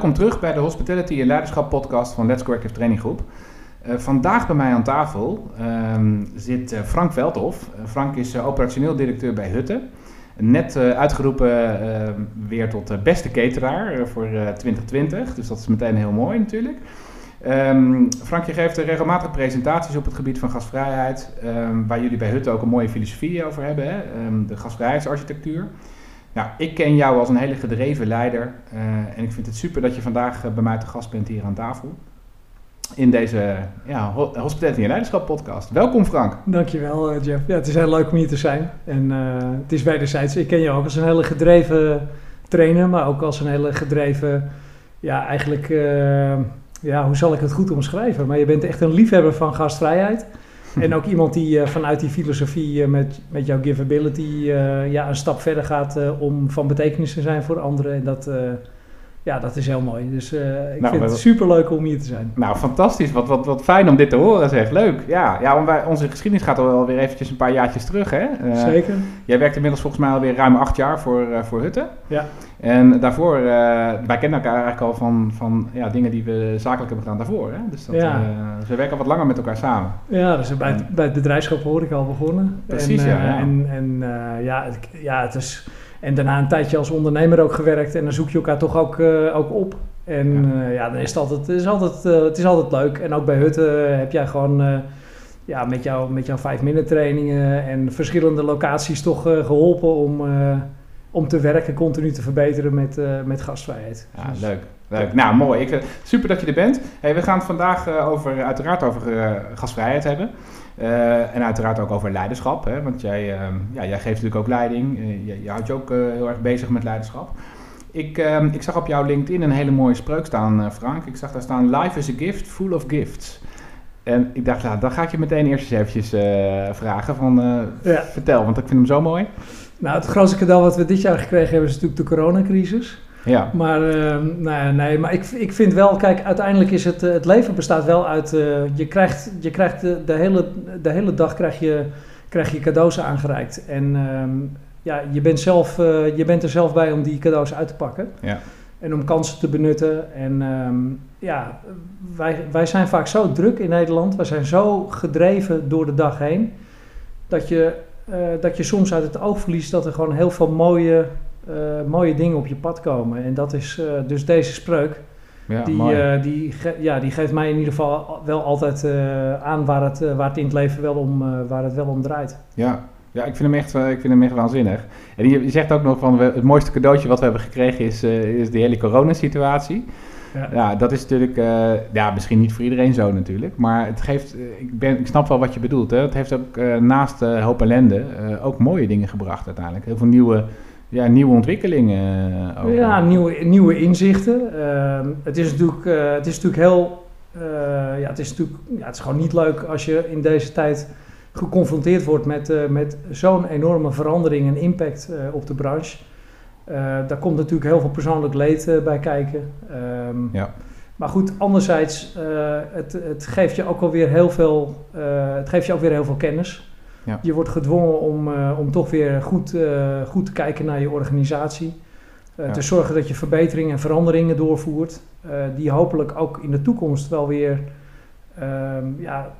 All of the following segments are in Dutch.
Welkom terug bij de Hospitality en Leiderschap podcast van Let's Corrective Training Groep. Uh, vandaag bij mij aan tafel uh, zit uh, Frank Veldhof. Uh, Frank is operationeel directeur bij Hutte. Net uitgeroepen weer tot beste cateraar voor 2020. Dus dat is meteen heel mooi natuurlijk. Um, Frank, je geeft regelmatig presentaties op het gebied van gasvrijheid. Waar jullie bij Hutte ook een mooie filosofie over hebben. Hè? De gasvrijheidsarchitectuur. Nou, ik ken jou als een hele gedreven leider uh, en ik vind het super dat je vandaag uh, bij mij te gast bent hier aan tafel. In deze ja, Hospitality en Leiderschap podcast. Welkom Frank. Dankjewel uh, Jeff. Ja, het is heel leuk om hier te zijn. En het is wederzijds. Ik ken jou ook als een hele gedreven trainer, maar ook als een hele gedreven, ja eigenlijk, ja, hoe zal ik het goed omschrijven? Maar je bent echt een liefhebber van gastvrijheid. En ook iemand die uh, vanuit die filosofie uh, met, met jouw giveability uh, ja, een stap verder gaat om van betekenis te zijn voor anderen. En dat, ja, dat is heel mooi. Dus ik nou, vind het super leuk om hier te zijn. Nou, fantastisch. Wat, wat, wat fijn om dit te horen, zeg. Leuk. Ja, ja wij, onze geschiedenis gaat al wel weer eventjes een paar jaartjes terug, hè? Zeker. Jij werkt inmiddels volgens mij alweer ruim acht jaar voor, voor Hutte. Ja. En daarvoor, uh, wij kennen elkaar eigenlijk al van, van ja, dingen die we zakelijk hebben gedaan daarvoor. Hè? Dus, dat, ja. uh, we werken al wat langer met elkaar samen. Ja, dus bij het, bij het bedrijfschap hoor ik al begonnen. Precies, en, ja. Uh, en, en ja, het, ja, het is... En daarna een tijdje als ondernemer ook gewerkt. En dan zoek je elkaar toch ook, ook op. En ja, ja dan is het, altijd, is altijd, het is altijd leuk. En ook bij Hutte heb jij gewoon ja, met, jou, met jouw vijf minute trainingen en verschillende locaties toch geholpen om om te werken, continu te verbeteren met, met gastvrijheid. Ja, dus, leuk. Leuk. Nou, mooi. Ik, super dat je er bent. Hey, we gaan het vandaag uh, over, uiteraard over uh, gastvrijheid hebben. En uiteraard ook over leiderschap. Hè? Want jij, ehm, ja, jij geeft natuurlijk ook leiding. Je, je, houdt je ook heel erg bezig met leiderschap. Ik, ehm, ik zag op jouw LinkedIn een hele mooie spreuk staan, Frank. Ik zag daar staan: Life is a gift full of gifts. En ik dacht, nou, dan ga ik je meteen eerst eens eventjes vragen. Van, ja. Vertel, want ik vind hem zo mooi. Nou, het grootste cadeau wat we dit jaar gekregen hebben is natuurlijk de coronacrisis. Ja. Maar, uh, nee, nee, maar ik, ik vind wel, kijk, uiteindelijk is het, het leven bestaat wel uit, uh, je krijgt, je krijgt de, de, hele, de hele dag krijg je, krijg je cadeaus aangereikt. En um, ja, je bent, zelf, uh, je bent er zelf bij om die cadeaus uit te pakken. Ja. En om kansen te benutten. En um, ja, wij, wij zijn vaak zo druk in Nederland. Wij zijn zo gedreven door de dag heen. Dat je dat je soms uit het oog verliest dat er gewoon heel veel mooie, mooie dingen op je pad komen. En dat is uh, dus deze spreuk. Ja, die, die, ge ja, die geeft mij in ieder geval wel altijd aan waar het, waar het in het leven wel om, waar het wel om draait. Ja, ja, ik vind hem echt, ik vind hem echt waanzinnig. En je, zegt ook nog van het mooiste cadeautje wat we hebben gekregen is, is de hele coronasituatie. Ja. ja, dat is natuurlijk, ja, misschien niet voor iedereen zo natuurlijk, maar het geeft, ik, ben, ik snap wel wat je bedoelt. Hè? Het heeft ook naast hoop ellende ook mooie dingen gebracht uiteindelijk. Heel veel nieuwe, ja, nieuwe ontwikkelingen. Ook. Ja, nieuwe, nieuwe inzichten. Ehm, het, is natuurlijk, het is natuurlijk heel, ja, het is natuurlijk, ja, het is gewoon niet leuk als je in deze tijd geconfronteerd wordt met, met zo'n enorme verandering en impact op de branche. Daar komt natuurlijk heel veel persoonlijk leed bij kijken. Um, ja. Maar goed, anderzijds, het, het geeft je ook alweer heel veel, het geeft je ook weer heel veel kennis. Ja. Je wordt gedwongen om, om toch weer goed, goed te kijken naar je organisatie. Ja. Te zorgen dat je verbeteringen en veranderingen doorvoert. die hopelijk ook in de toekomst wel weer ehm, ja,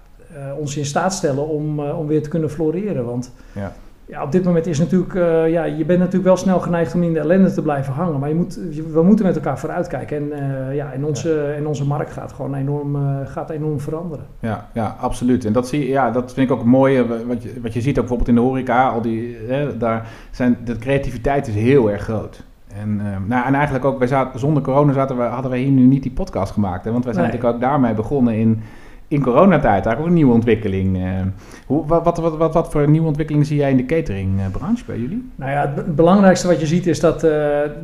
ons in staat stellen om, om weer te kunnen floreren. Want ja ja, op dit moment is natuurlijk, uh, ja, je bent natuurlijk wel snel geneigd om in de ellende te blijven hangen. Maar je moet, we moeten met elkaar vooruitkijken. En, uh, ja, en, onze, ja. en onze markt gaat gewoon enorm, uh, gaat enorm veranderen. Ja, ja, absoluut. En dat, zie, ja, dat vind ik ook mooi. Wat je, wat je ziet ook bijvoorbeeld in de horeca. Al die, hè, daar zijn, de creativiteit is heel erg groot. En, nou, en eigenlijk ook, wij zaten, zonder corona zaten we, hadden wij hier nu niet die podcast gemaakt. Hè, want wij zijn nee. natuurlijk ook daarmee begonnen in in coronatijd eigenlijk ook een nieuwe ontwikkeling. Uh, hoe, wat, wat, wat, wat, voor nieuwe ontwikkelingen zie jij in de cateringbranche bij jullie? Nou ja, het belangrijkste wat je ziet is dat uh,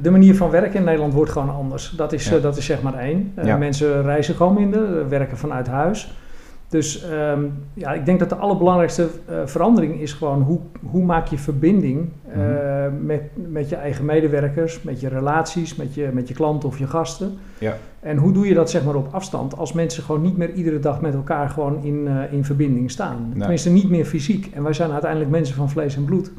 de manier van werken in Nederland wordt gewoon anders. Dat is, ja. uh, dat is zeg maar één. Ja. Mensen reizen gewoon minder, werken vanuit huis. Dus um, ja, ik denk dat de allerbelangrijkste uh, verandering is gewoon hoe, hoe maak je verbinding uh, mm-hmm. met, met je eigen medewerkers, met je relaties, met je, met je klanten of je gasten. Ja. En hoe doe je dat zeg maar op afstand als mensen gewoon niet meer iedere dag met elkaar gewoon in, uh, in verbinding staan. Nee. Tenminste niet meer fysiek. En wij zijn uiteindelijk mensen van vlees en bloed.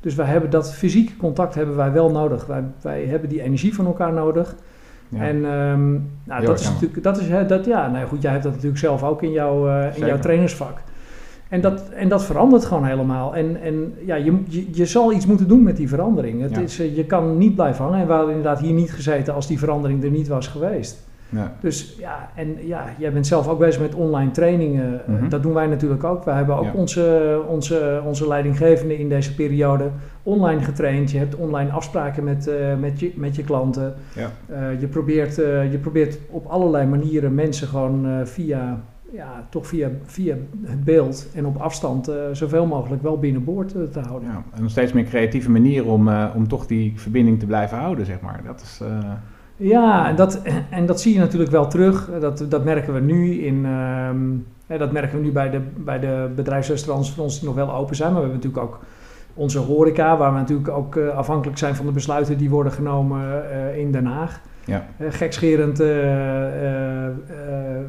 Dus wij hebben dat fysieke contact hebben wij wel nodig. Wij, wij hebben die energie van elkaar nodig. Ja. En ehm, nou, dat is natuurlijk, dat is, hè, dat, ja, nou goed, jij hebt dat natuurlijk zelf ook in, jouw eh, in jouw trainersvak. En dat, en dat verandert gewoon helemaal. En, en ja, je, je, je zal iets moeten doen met die verandering. Het Ja. is, eh, je kan niet blijven hangen. En we hadden inderdaad hier niet gezeten als die verandering er niet was geweest. Ja. Dus ja, en ja, jij bent zelf ook bezig met online trainingen. Eh, Mhm. Dat doen wij natuurlijk ook. We hebben ook Ja. onze, onze, onze leidinggevende in deze periode online getraind. Je hebt online afspraken met, eh, met, je, met je klanten. Ja. Eh, je, probeert, je probeert op allerlei manieren mensen gewoon via, ja, toch via, via het beeld en op afstand zoveel mogelijk wel binnenboord te houden. Ja, en nog steeds meer creatieve manier om, om toch die verbinding te blijven houden, zeg maar. Dat is... Ja, en dat, en dat zie je natuurlijk wel terug. Dat, dat merken we nu in. ehm, dat merken we nu bij de, bij de bedrijfsrestaurants van ons die nog wel open zijn. Maar we hebben natuurlijk ook onze horeca, waar we natuurlijk ook eh, afhankelijk zijn van de besluiten die worden genomen eh, in Den Haag. Ja. Eh, gekscherend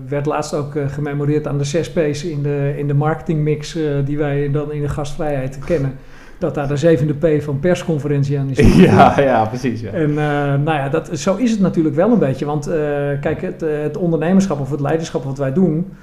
werd laatst ook gememoreerd aan de zes P's in de, in de marketingmix die wij dan in de gastvrijheid kennen. Dat daar de zevende P van persconferentie aan is. ja, ja, precies. Ja. En eh, nou ja, dat, zo is het natuurlijk wel een beetje. Want eh, kijk, het, het ondernemerschap of het leiderschap wat wij doen,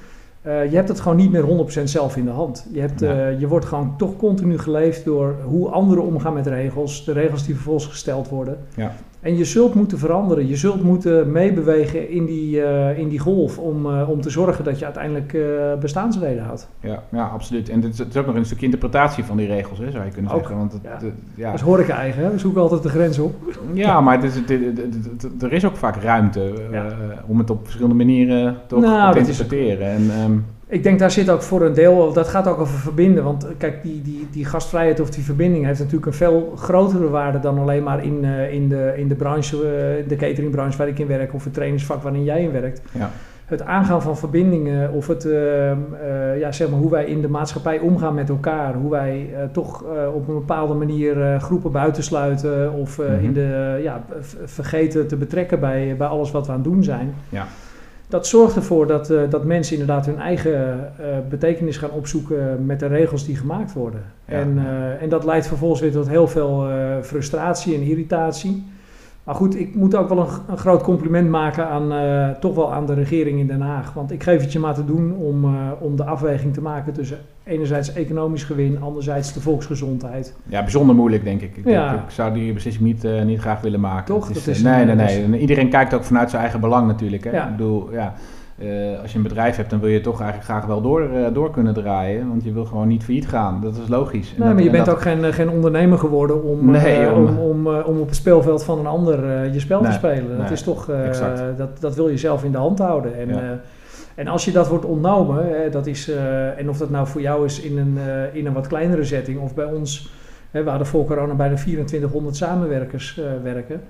eh, je hebt het gewoon niet meer 100% zelf in de hand. Je, hebt, je wordt gewoon toch continu geleefd door hoe anderen omgaan met regels, de regels die vervolgens gesteld worden. Ja. En je zult moeten veranderen, je zult moeten meebewegen in die, eh, in die golf om, eh, om te zorgen dat je uiteindelijk eh, bestaansreden houdt. Ja, ja, absoluut. En het is, ook nog een stukje interpretatie van die regels, hè, zou je kunnen Ook, zeggen. Want het, ja. het- ja. Dat is horeca eigen, hè? we zoeken altijd de grens op. ja, maar het is, het, er is ook vaak ruimte Ja. om het op verschillende manieren toch Nou, te interpreteren. En, ehm, Ik denk daar zit ook voor een deel, dat gaat ook over verbinden. Want eh, kijk, die, die, die gastvrijheid of die verbinding heeft natuurlijk een veel grotere waarde dan alleen maar in, eh, in, de, in de branche, eh, de cateringbranche waar ik in werk of het trainingsvak waarin jij in werkt. Ja. Het aangaan van verbindingen of het, ehm, eh, ja, zeg maar hoe wij in de maatschappij omgaan met elkaar. Hoe wij toch op een bepaalde manier groepen buitensluiten of eh, Mhm. in de, ja, vergeten te betrekken bij, bij alles wat we aan het doen zijn. Ja. Dat zorgt ervoor dat, eh, dat mensen inderdaad hun eigen eh, betekenis gaan opzoeken met de regels die gemaakt worden. Ja. En, eh, en dat leidt vervolgens weer tot heel veel eh, frustratie en irritatie. Maar goed, ik moet ook wel een, een groot compliment maken aan, eh, toch wel aan de regering in Den Haag. Want ik geef het je maar te doen om, eh, om de afweging te maken tussen enerzijds economisch gewin, anderzijds de volksgezondheid. ja, bijzonder moeilijk, denk ik. Ik, Ja. denk, ik zou die beslissing niet, eh, niet graag willen maken. Toch? Het is, Dat is nee, nee, nee. En Iedereen kijkt ook vanuit zijn eigen belang natuurlijk. Hè? Ja. Ik bedoel, ja, eh, als je een bedrijf hebt, dan wil je toch eigenlijk graag wel door, eh, door kunnen draaien. Want je wil gewoon niet failliet gaan. Dat is logisch. Nee, dat- maar je en bent dat- ook geen, eh, geen ondernemer geworden om, Nee, om- om, om, op het speelveld van een ander je spel Nee, te spelen. Dat is toch, dat, dat wil je zelf in de hand houden. En, Ja. en als je dat wordt ontnomen, hè, dat is, en of dat nou voor jou is in een, in een wat kleinere setting of bij ons, hè, we hadden voor corona bijna 2400 samenwerkers werken.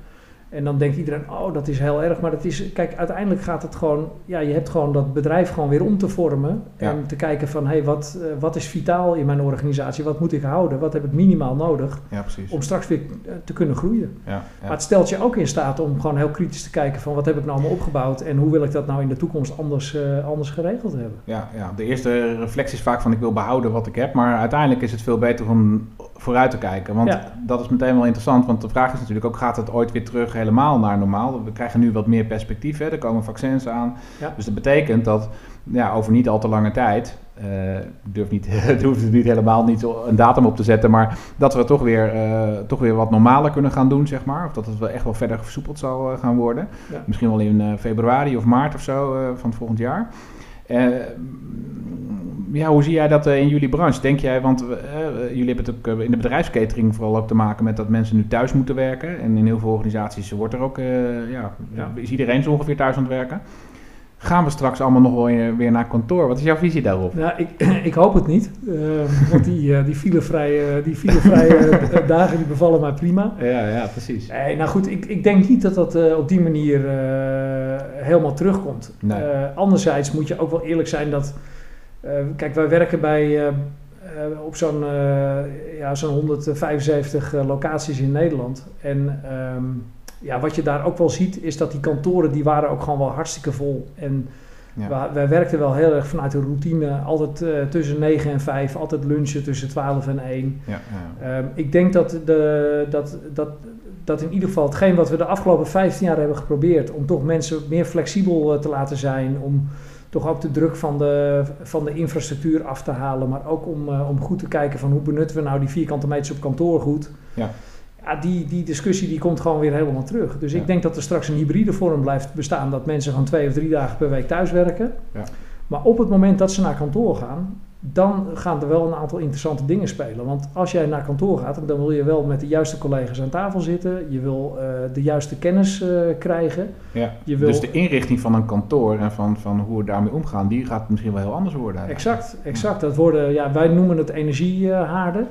En dan denkt iedereen, oh, dat is heel erg. Maar dat is, kijk, uiteindelijk gaat het gewoon, ja, je hebt gewoon dat bedrijf gewoon weer om te vormen. Ja. En te kijken van, hé, hey, wat, eh, wat is vitaal in mijn organisatie? Wat moet ik houden? Wat heb ik minimaal nodig Ja, precies. om straks weer eh, te kunnen groeien? Ja, ja. Maar het stelt je ook in staat om gewoon heel kritisch te kijken van, wat heb ik nou allemaal opgebouwd? En hoe wil ik dat nou in de toekomst anders, eh, anders geregeld hebben? Ja, ja, de eerste reflectie is vaak van ik wil behouden wat ik heb. Maar uiteindelijk is het veel beter om vooruit te kijken. Want Ja. dat is meteen wel interessant. Want de vraag is natuurlijk ook, gaat het ooit weer terug helemaal naar normaal? We krijgen nu wat meer perspectief. Hè? Er komen vaccins aan. Ja. Dus dat betekent dat ja, over niet al te lange tijd... eh, ik durf niet, het hoeft niet helemaal niet een datum op te zetten... maar dat we toch weer, eh, toch weer wat normaler kunnen gaan doen, zeg maar. Of dat het wel echt wel verder versoepeld zal eh, gaan worden. Ja. Misschien wel in februari of maart of zo van het volgend jaar. Ja, hoe zie jij dat eh, in jullie branche? Denk jij, want eh, jullie hebben het ook eh, in de bedrijfskatering vooral ook te maken met dat mensen nu thuis moeten werken. En in heel veel organisaties wordt er ook, ja, Ja. is iedereen zo ongeveer thuis aan het werken. Gaan we straks allemaal nog wel weer naar kantoor? Wat is jouw visie daarop? Ja, ik, ik hoop het niet. want die, die filevrije, die filevrije dagen die bevallen mij prima. Ja, ja, precies. Nee, nou goed, ik, ik denk niet dat dat op die manier helemaal terugkomt. Nee. Anderzijds moet je ook wel eerlijk zijn dat... eh, kijk, wij werken bij, eh, eh, op zo'n ja, zo'n 175 eh, locaties in Nederland. En ehm, ja, wat je daar ook wel ziet, is dat die kantoren, die waren ook gewoon wel hartstikke vol. En Ja. Wij, wij, werkten wel heel erg vanuit de routine. Altijd uh, tussen 9 en 5, altijd lunchen tussen 12 en 1. Ja, ja. Um, ik denk dat, de, dat, dat, dat in ieder geval hetgeen wat we de afgelopen 15 jaar hebben geprobeerd... om toch mensen meer flexibel uh, te laten zijn... om toch ook de druk van de, van de infrastructuur af te halen... maar ook om, uh, om goed te kijken van hoe benutten we nou die vierkante meters op kantoor goed... Ja ja, die, die discussie die komt gewoon weer helemaal terug. Dus ik denk dat er straks een hybride vorm blijft bestaan. Dat mensen gewoon twee of drie dagen per week thuis werken. Ja. Maar op het moment dat ze naar kantoor gaan, dan gaan er wel een aantal interessante dingen spelen. Want als jij naar kantoor gaat, dan wil je wel met de juiste collega's aan tafel zitten. Je wil uh, de juiste kennis uh, krijgen. Ja, je wil... Dus de inrichting van een kantoor en van, van hoe we daarmee omgaan, die gaat misschien wel heel anders worden. Exact, exact. Dat worden, ja, wij noemen het energiehaarden.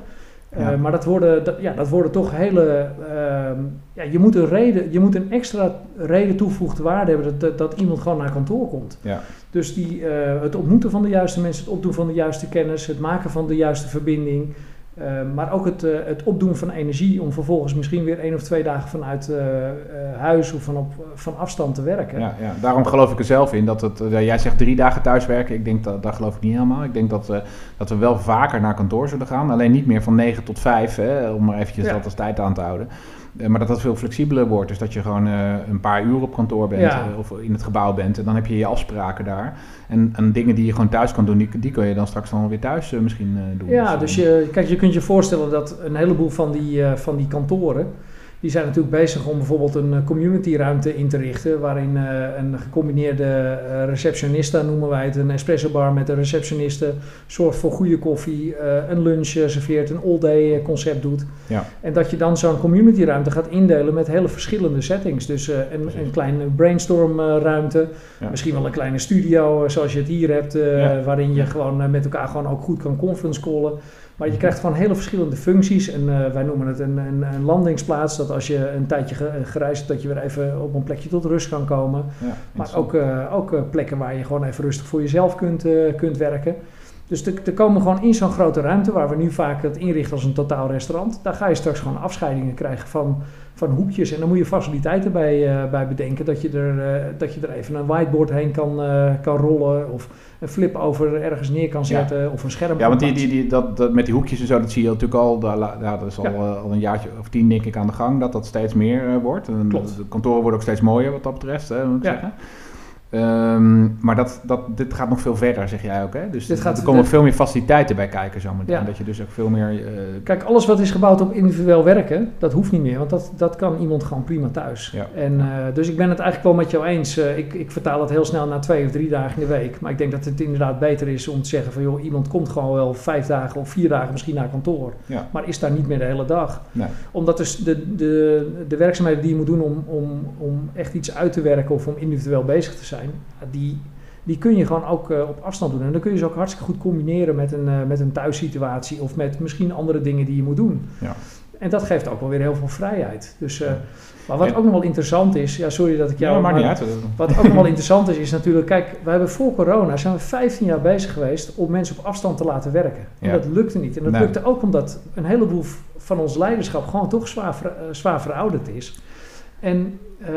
Ja. Uh, maar dat worden, dat, ja, dat worden toch hele. Uh, ja, je, moet een reden, je moet een extra reden toegevoegde waarde hebben dat, dat, iemand gewoon naar kantoor komt. Ja. Dus die, uh, het ontmoeten van de juiste mensen, het opdoen van de juiste kennis, het maken van de juiste verbinding. Uh, maar ook het, uh, het opdoen van energie om vervolgens misschien weer één of twee dagen vanuit uh, huis of van, op, van afstand te werken. Ja, ja, daarom geloof ik er zelf in dat het, jij zegt drie dagen thuiswerken, ik denk dat, dat geloof ik niet helemaal. Ik denk dat, dat we wel vaker naar kantoor zullen gaan, alleen niet meer van negen tot vijf, hè, om maar eventjes dat als tijd aan te houden. Eh, maar dat dat veel flexibeler wordt. Dus dat je gewoon uh, een paar uur op kantoor bent uh, of in het gebouw bent. En dan heb je je afspraken daar. En, en dingen die je gewoon thuis kan doen, die, die kun je dan straks dan weer thuis misschien doen. Ja, dus, dus je, kijk, je kunt je voorstellen dat een heleboel van die, van die kantoren die zijn natuurlijk bezig om bijvoorbeeld een eh, communityruimte in te richten. Waarin uh, een gecombineerde uh, receptionista, noemen wij het, een espresso bar met een receptioniste. Zorgt voor goede koffie, een lunch serveert, een all-day concept doet. Ja. En dat je dan zo'n communityruimte gaat indelen met hele verschillende settings. Dus een, een kleine brainstormruimte, ja. misschien wel een kleine studio zoals je het hier hebt. Ja. Waarin je gewoon met elkaar gewoon ook goed kan conference callen. Maar je krijgt gewoon hele verschillende functies. En uh, wij noemen het een, een, een, landingsplaats. Dat als je een tijdje gereisd hebt, dat je weer even op een plekje tot rust kan komen. Ja, maar ook, uh, ook plekken waar je gewoon even rustig voor jezelf kunt, kunt werken. Dus er komen gewoon in zo'n grote ruimte, waar we nu vaak het inrichten als een totaal restaurant. Daar ga je straks gewoon afscheidingen krijgen van, van hoekjes. En dan moet je faciliteiten bij, bij bedenken. Dat je, er, dat je er even een whiteboard heen kan, kan rollen. Of een flip over ergens neer kan zetten of een scherm. Ja, want die, die, die, dat, dat, met die hoekjes en zo, dat zie je natuurlijk al, ja, dat is al, al een jaartje of tien denk ik aan de gang, dat dat steeds meer wordt. En Klopt. De kantoren worden ook steeds mooier wat dat betreft, hè, moet ik ja. zeggen. Um, maar dat, dat, dit gaat nog veel verder, zeg jij ook. Hè? Dus dit gaat, er komen veel meer faciliteiten bij kijken zometeen. Ja. Dat je dus ook veel meer... Uh, Kijk, alles wat is gebouwd op individueel werken, dat hoeft niet meer. Want dat, dat kan iemand gewoon prima thuis. Ja. En, uh, dus ik ben het eigenlijk wel met jou eens. Uh, ik, ik vertaal het heel snel naar twee of drie dagen in de week. Maar ik denk dat het inderdaad beter is om te zeggen van... joh, iemand komt gewoon wel vijf dagen of vier dagen misschien naar kantoor. Ja. Maar is daar niet meer de hele dag. Nee. Omdat dus de, de, de werkzaamheden die je moet doen om, om, om echt iets uit te werken... of om individueel bezig te zijn zijn, die, die kun je gewoon ook uh, op afstand doen. En dan kun je ze ook hartstikke goed combineren met een, uh, met een thuissituatie of met misschien andere dingen die je moet doen. Ja. En dat geeft ook wel weer heel veel vrijheid. Dus, uh, maar wat ook nog wel interessant is, ja, sorry dat ik jou. Ja, maar niet uit. Wat ook nog wel interessant is, is natuurlijk, kijk, we hebben voor corona zijn we 15 jaar bezig geweest om mensen op afstand te laten werken. En ja. dat lukte niet. En dat nee. lukte ook omdat een heleboel van ons leiderschap gewoon toch zwaar, zwaar verouderd is. En uh,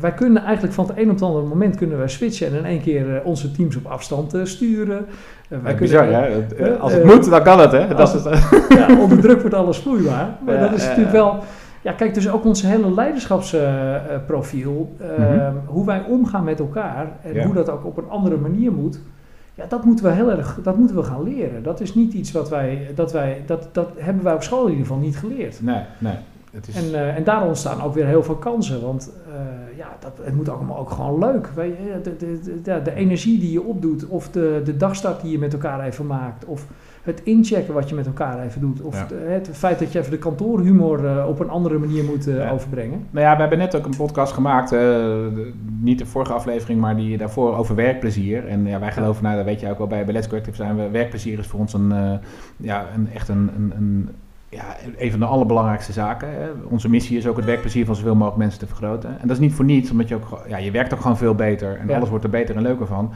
wij kunnen eigenlijk van het een op het andere moment kunnen wij switchen en in één keer uh, onze teams op afstand uh, sturen. wij ja, bizar, kunnen, hè? Als het moet, dan kan het, hè? Dat het, ja, onder druk wordt alles vloeibaar. Maar dat is natuurlijk wel... Ja, kijk, dus ook ons hele leiderschapsprofiel, -hmm. hoe wij omgaan met elkaar en hoe dat ook op een andere manier moet. Ja, dat moeten we heel erg, dat moeten we gaan leren. Dat is niet iets wat wij, dat wij, dat, dat hebben wij op school in ieder geval niet geleerd. Nee, nee. Is... En, uh, en daar ontstaan ook weer heel veel kansen. Want uh, ja, dat, het moet allemaal ook gewoon leuk. Weet je? De, de, de, de, energie die je opdoet, of de, de dagstart die je met elkaar even maakt, of het inchecken wat je met elkaar even doet, of ja. het feit dat je even de kantoorhumor uh, op een andere manier moet ja. overbrengen. Nou ja, we hebben net ook een podcast gemaakt, niet de vorige aflevering, maar die daarvoor over werkplezier. En ja, wij geloven, nou, dat weet je ook wel bij, bij Let's Collective zijn we, werkplezier is voor ons een, ja, een, echt een, een, een ja, een van de allerbelangrijkste zaken. Hè. Onze missie is ook het werkplezier van zoveel mogelijk mensen te vergroten. En dat is niet voor niets, omdat je ook, ja, je werkt ook gewoon veel beter en ja. alles wordt er beter en leuker van.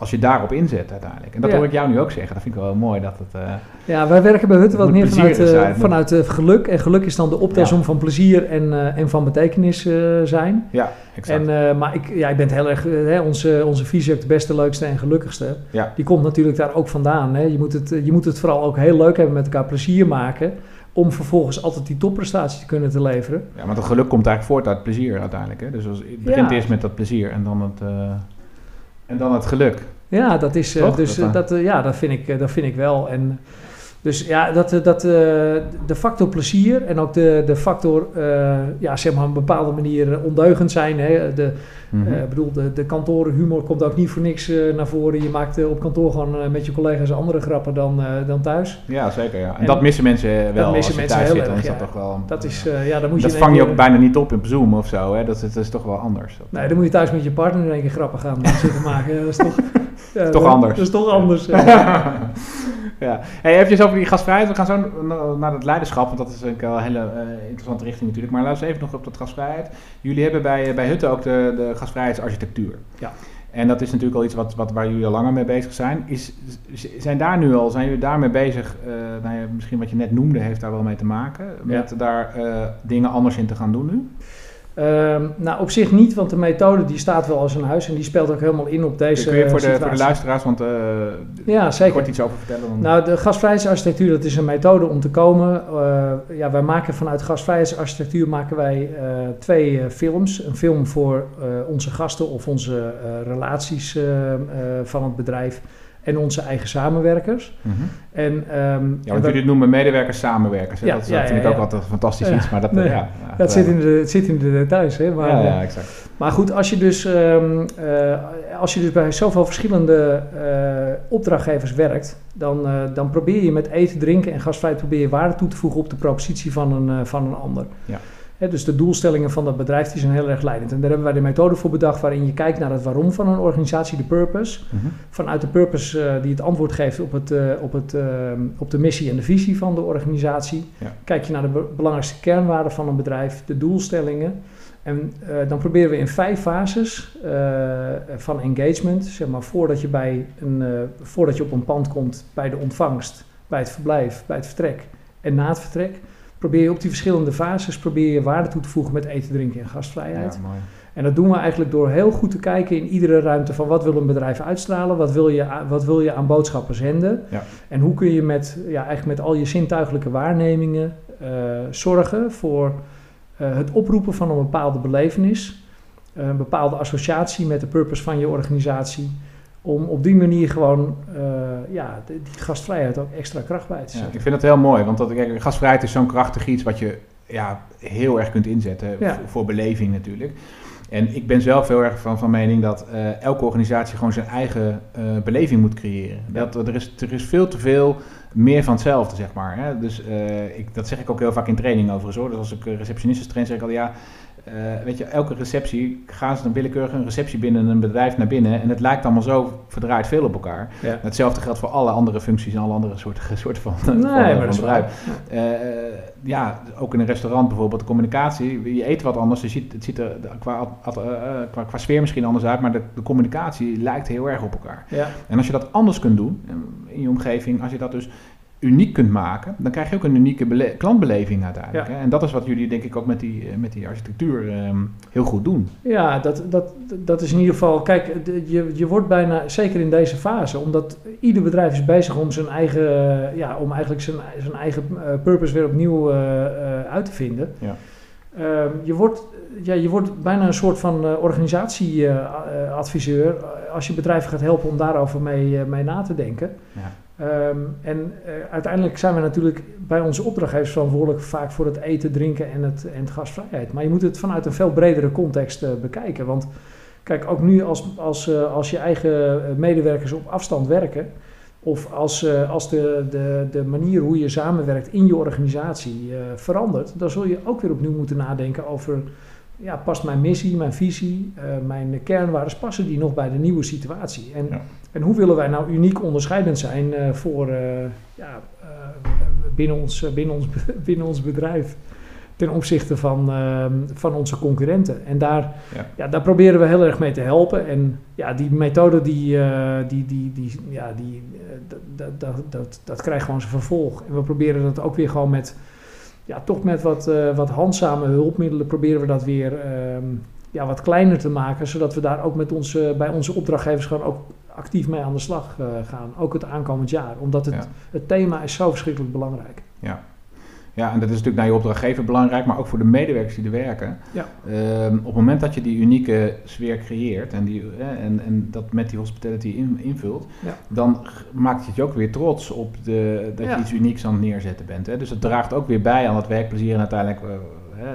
als je daarop inzet uiteindelijk. En dat Ja. hoor ik jou nu ook zeggen. Dat vind ik wel mooi dat het... eh, Ja, wij werken bij Hutten wat meer vanuit, eh, zijn. vanuit eh, geluk. En geluk is dan de optelsom van plezier en, en van betekenis zijn. ja, exact. En, maar ik, ja, ik ben heel erg, hè, onze, onze visie de beste, leukste en gelukkigste. Ja. Die komt natuurlijk daar ook vandaan. Hè. Je, moet het, je moet het vooral ook heel leuk hebben met elkaar, plezier maken. Om vervolgens altijd die topprestatie te kunnen te leveren. ja, want het geluk komt eigenlijk voort uit plezier uiteindelijk. Hè? Dus als, het begint Ja. eerst met dat plezier en dan het, eh, en dan het geluk. Ja, dat is eh, Toch? dus Dat, eh, dat, ja, dat vind ik, dat vind ik wel. En dus ja, dat, eh, dat, eh, de factor plezier en ook de, de factor, eh, ja, zeg maar, op een bepaalde manier ondeugend zijn. Hè. De, ik bedoel, de, de kantorenhumor komt ook niet voor niks naar voren. Je maakt op kantoor gewoon met je collega's andere grappen dan, dan thuis. ja, zeker. Ja. En, en dat missen mensen wel. missen mensen thuis heel zit, is dat toch wel... Dat is, ja, dan moet dat je vang je ook bijna niet op in Zoom of zo. Hè? Dat, is- dat is toch wel anders. Dat, Nee, dan moet je thuis met je partner in één keer grappen gaan zitten maken. Dat is toch... Toch anders. Dat is toch anders. ja. Hey, even over die gastvrijheid. We gaan zo na- naar het leiderschap, want dat is een hele eh, interessante richting natuurlijk. Maar laten we even nog op dat gastvrijheid. Jullie hebben bij, eh, bij Hutte ook de, de gastvrijheidsarchitectuur. Ja. En dat is natuurlijk al iets wat, wat, waar jullie al langer mee bezig zijn. Is, zijn daar nu al, zijn jullie daarmee bezig, eh, nou ja, misschien wat je net noemde heeft daar wel mee te maken, met daar dingen anders in te gaan doen nu? Ehm, nou, op zich niet, want de methode die staat wel als een huis en die speelt ook helemaal in op deze Kun je voor de, voor de luisteraars, want eh Ja, zeker. kort iets over vertellen? Dan... Nou, de gasvrijheidsarchitectuur, dat is een methode om te komen. eh, ja, wij maken vanuit gasvrijheidsarchitectuur maken wij eh, twee films. Een film voor onze gasten of onze relaties van het bedrijf en onze eigen samenwerkers. Mhm. En, ehm, Ja, want jullie noemen medewerkers samenwerkers. Hè? Ja, dat, ja, dat vind ik ook altijd fantastisch Ja, iets. Maar dat, nee, ja, dat zit in de, het zit in de details. Hè? Maar, ja, eh, ja, exact. Maar goed, als je dus, ehm, eh, als je dus bij zoveel verschillende eh, opdrachtgevers werkt, dan, eh, dan probeer je met eten, drinken en gasvrijheid probeer je waarde toe te voegen op de propositie van een, eh, van een ander. Ja. Dus de doelstellingen van dat bedrijf die zijn heel erg leidend. En daar hebben wij de methode voor bedacht waarin je kijkt naar het waarom van een organisatie, de purpose. Mhm. Vanuit de purpose eh, die het antwoord geeft op, het, eh, op, het, eh, op de missie en de visie van de organisatie. Ja. Kijk je naar de be- belangrijkste kernwaarden van een bedrijf, de doelstellingen. En eh, dan proberen we in vijf fases van engagement, zeg maar voordat je, bij een, voordat je op een pand komt, bij de ontvangst, bij het verblijf, bij het vertrek en na het vertrek, probeer je op die verschillende fases probeer je waarde toe te voegen met eten, drinken en gastvrijheid. Ja, mooi. En dat doen we eigenlijk door heel goed te kijken in iedere ruimte van wat wil een bedrijf uitstralen, wat wil je, wat wil je aan boodschappen zenden. Ja. En hoe kun je met, ja, eigenlijk met al je zintuigelijke waarnemingen eh, zorgen voor eh, het oproepen van een bepaalde belevenis, een bepaalde associatie met de purpose van je organisatie. Om op die manier gewoon eh, ja, die gastvrijheid ook extra kracht bij te Ja, zetten. ik vind het heel mooi, want dat, kijk, gasvrijheid is zo'n krachtig iets wat je ja, heel erg kunt inzetten Ja. voor, voor beleving natuurlijk. En ik ben zelf heel erg van, van mening dat eh, elke organisatie gewoon zijn eigen eh, beleving moet creëren. Dat, er, is, er is veel te veel meer van hetzelfde, zeg maar. Hè? Dus ik, dat zeg ik ook heel vaak in training overigens hoor. Dus als ik receptionistes train, zeg ik al ja, eh, weet je, elke receptie, gaan ze een willekeurige een receptie binnen een bedrijf naar binnen en het lijkt allemaal zo verdraaid veel op elkaar. Ja. Hetzelfde geldt voor alle andere functies en alle andere soorten, soorten van, Nee, van, maar van dat is bedrijf. Eh, ja, ook in een restaurant bijvoorbeeld, de communicatie. Je eet wat anders, dus je ziet, het ziet er qua, eh, eh, qua, qua sfeer misschien anders uit, maar de, de communicatie lijkt heel erg op elkaar. Ja. En als je dat anders kunt doen eh, in je omgeving, als je dat dus uniek kunt maken, dan krijg je ook een unieke bele- klantbeleving uiteindelijk. Ja. Hè? En dat is wat jullie denk ik ook met die, eh, met die architectuur ehm, heel goed doen. Ja, dat, dat, dat is in ieder geval. Kijk, je, je wordt bijna, zeker in deze fase, omdat ieder bedrijf is bezig om zijn eigen, eh, ja, om eigenlijk zijn, zijn eigen eh, purpose weer opnieuw uit te vinden. Ja. Ehm, je, wordt, ja, je wordt bijna een soort van organisatieadviseur als je bedrijven gaat helpen om daarover mee, mee na te denken. Ja. Ehm, en eh, uiteindelijk zijn we natuurlijk bij onze opdrachtgevers verantwoordelijk vaak voor het eten, drinken en het, en het gasvrijheid. Maar je moet het vanuit een veel bredere context eh, bekijken. Want kijk, ook nu als, als, eh, als je eigen medewerkers op afstand werken, of als, als de, de, de manier hoe je samenwerkt in je organisatie verandert, dan zul je ook weer opnieuw moeten nadenken over, ja, past mijn missie, mijn visie, mijn kernwaarden, passen die nog bij de nieuwe situatie? En, Ja. En hoe willen wij nou uniek onderscheidend zijn eh, voor, eh, ja, eh, binnen, ons, binnen, ons, binnen ons bedrijf? ten opzichte van, ehm, van onze concurrenten. En daar, Ja. ja. daar proberen we heel erg mee te helpen. En ja, die methode die, die, die, die, ja, die, dat, dat, dat, dat, krijgt gewoon zijn vervolg. En we proberen dat ook weer gewoon met, ja, toch met wat, wat handzame hulpmiddelen proberen we dat weer ehm, ja, wat kleiner te maken. Zodat we daar ook met onze, bij onze opdrachtgevers gewoon ook actief mee aan de slag eh, gaan. Ook het aankomend jaar. Omdat het, Ja. het thema is zo verschrikkelijk belangrijk. Ja, en dat is natuurlijk naar je opdrachtgever belangrijk, maar ook voor de medewerkers die er werken. Ja. Ehm, op het moment dat je die unieke sfeer creëert en, die, eh, en, en dat met die hospitality in- invult, Ja. dan maakt het je ook weer trots op de, dat Ja. je iets unieks aan het neerzetten bent. Hè? Dus het draagt ook weer bij aan het werkplezier en uiteindelijk eh,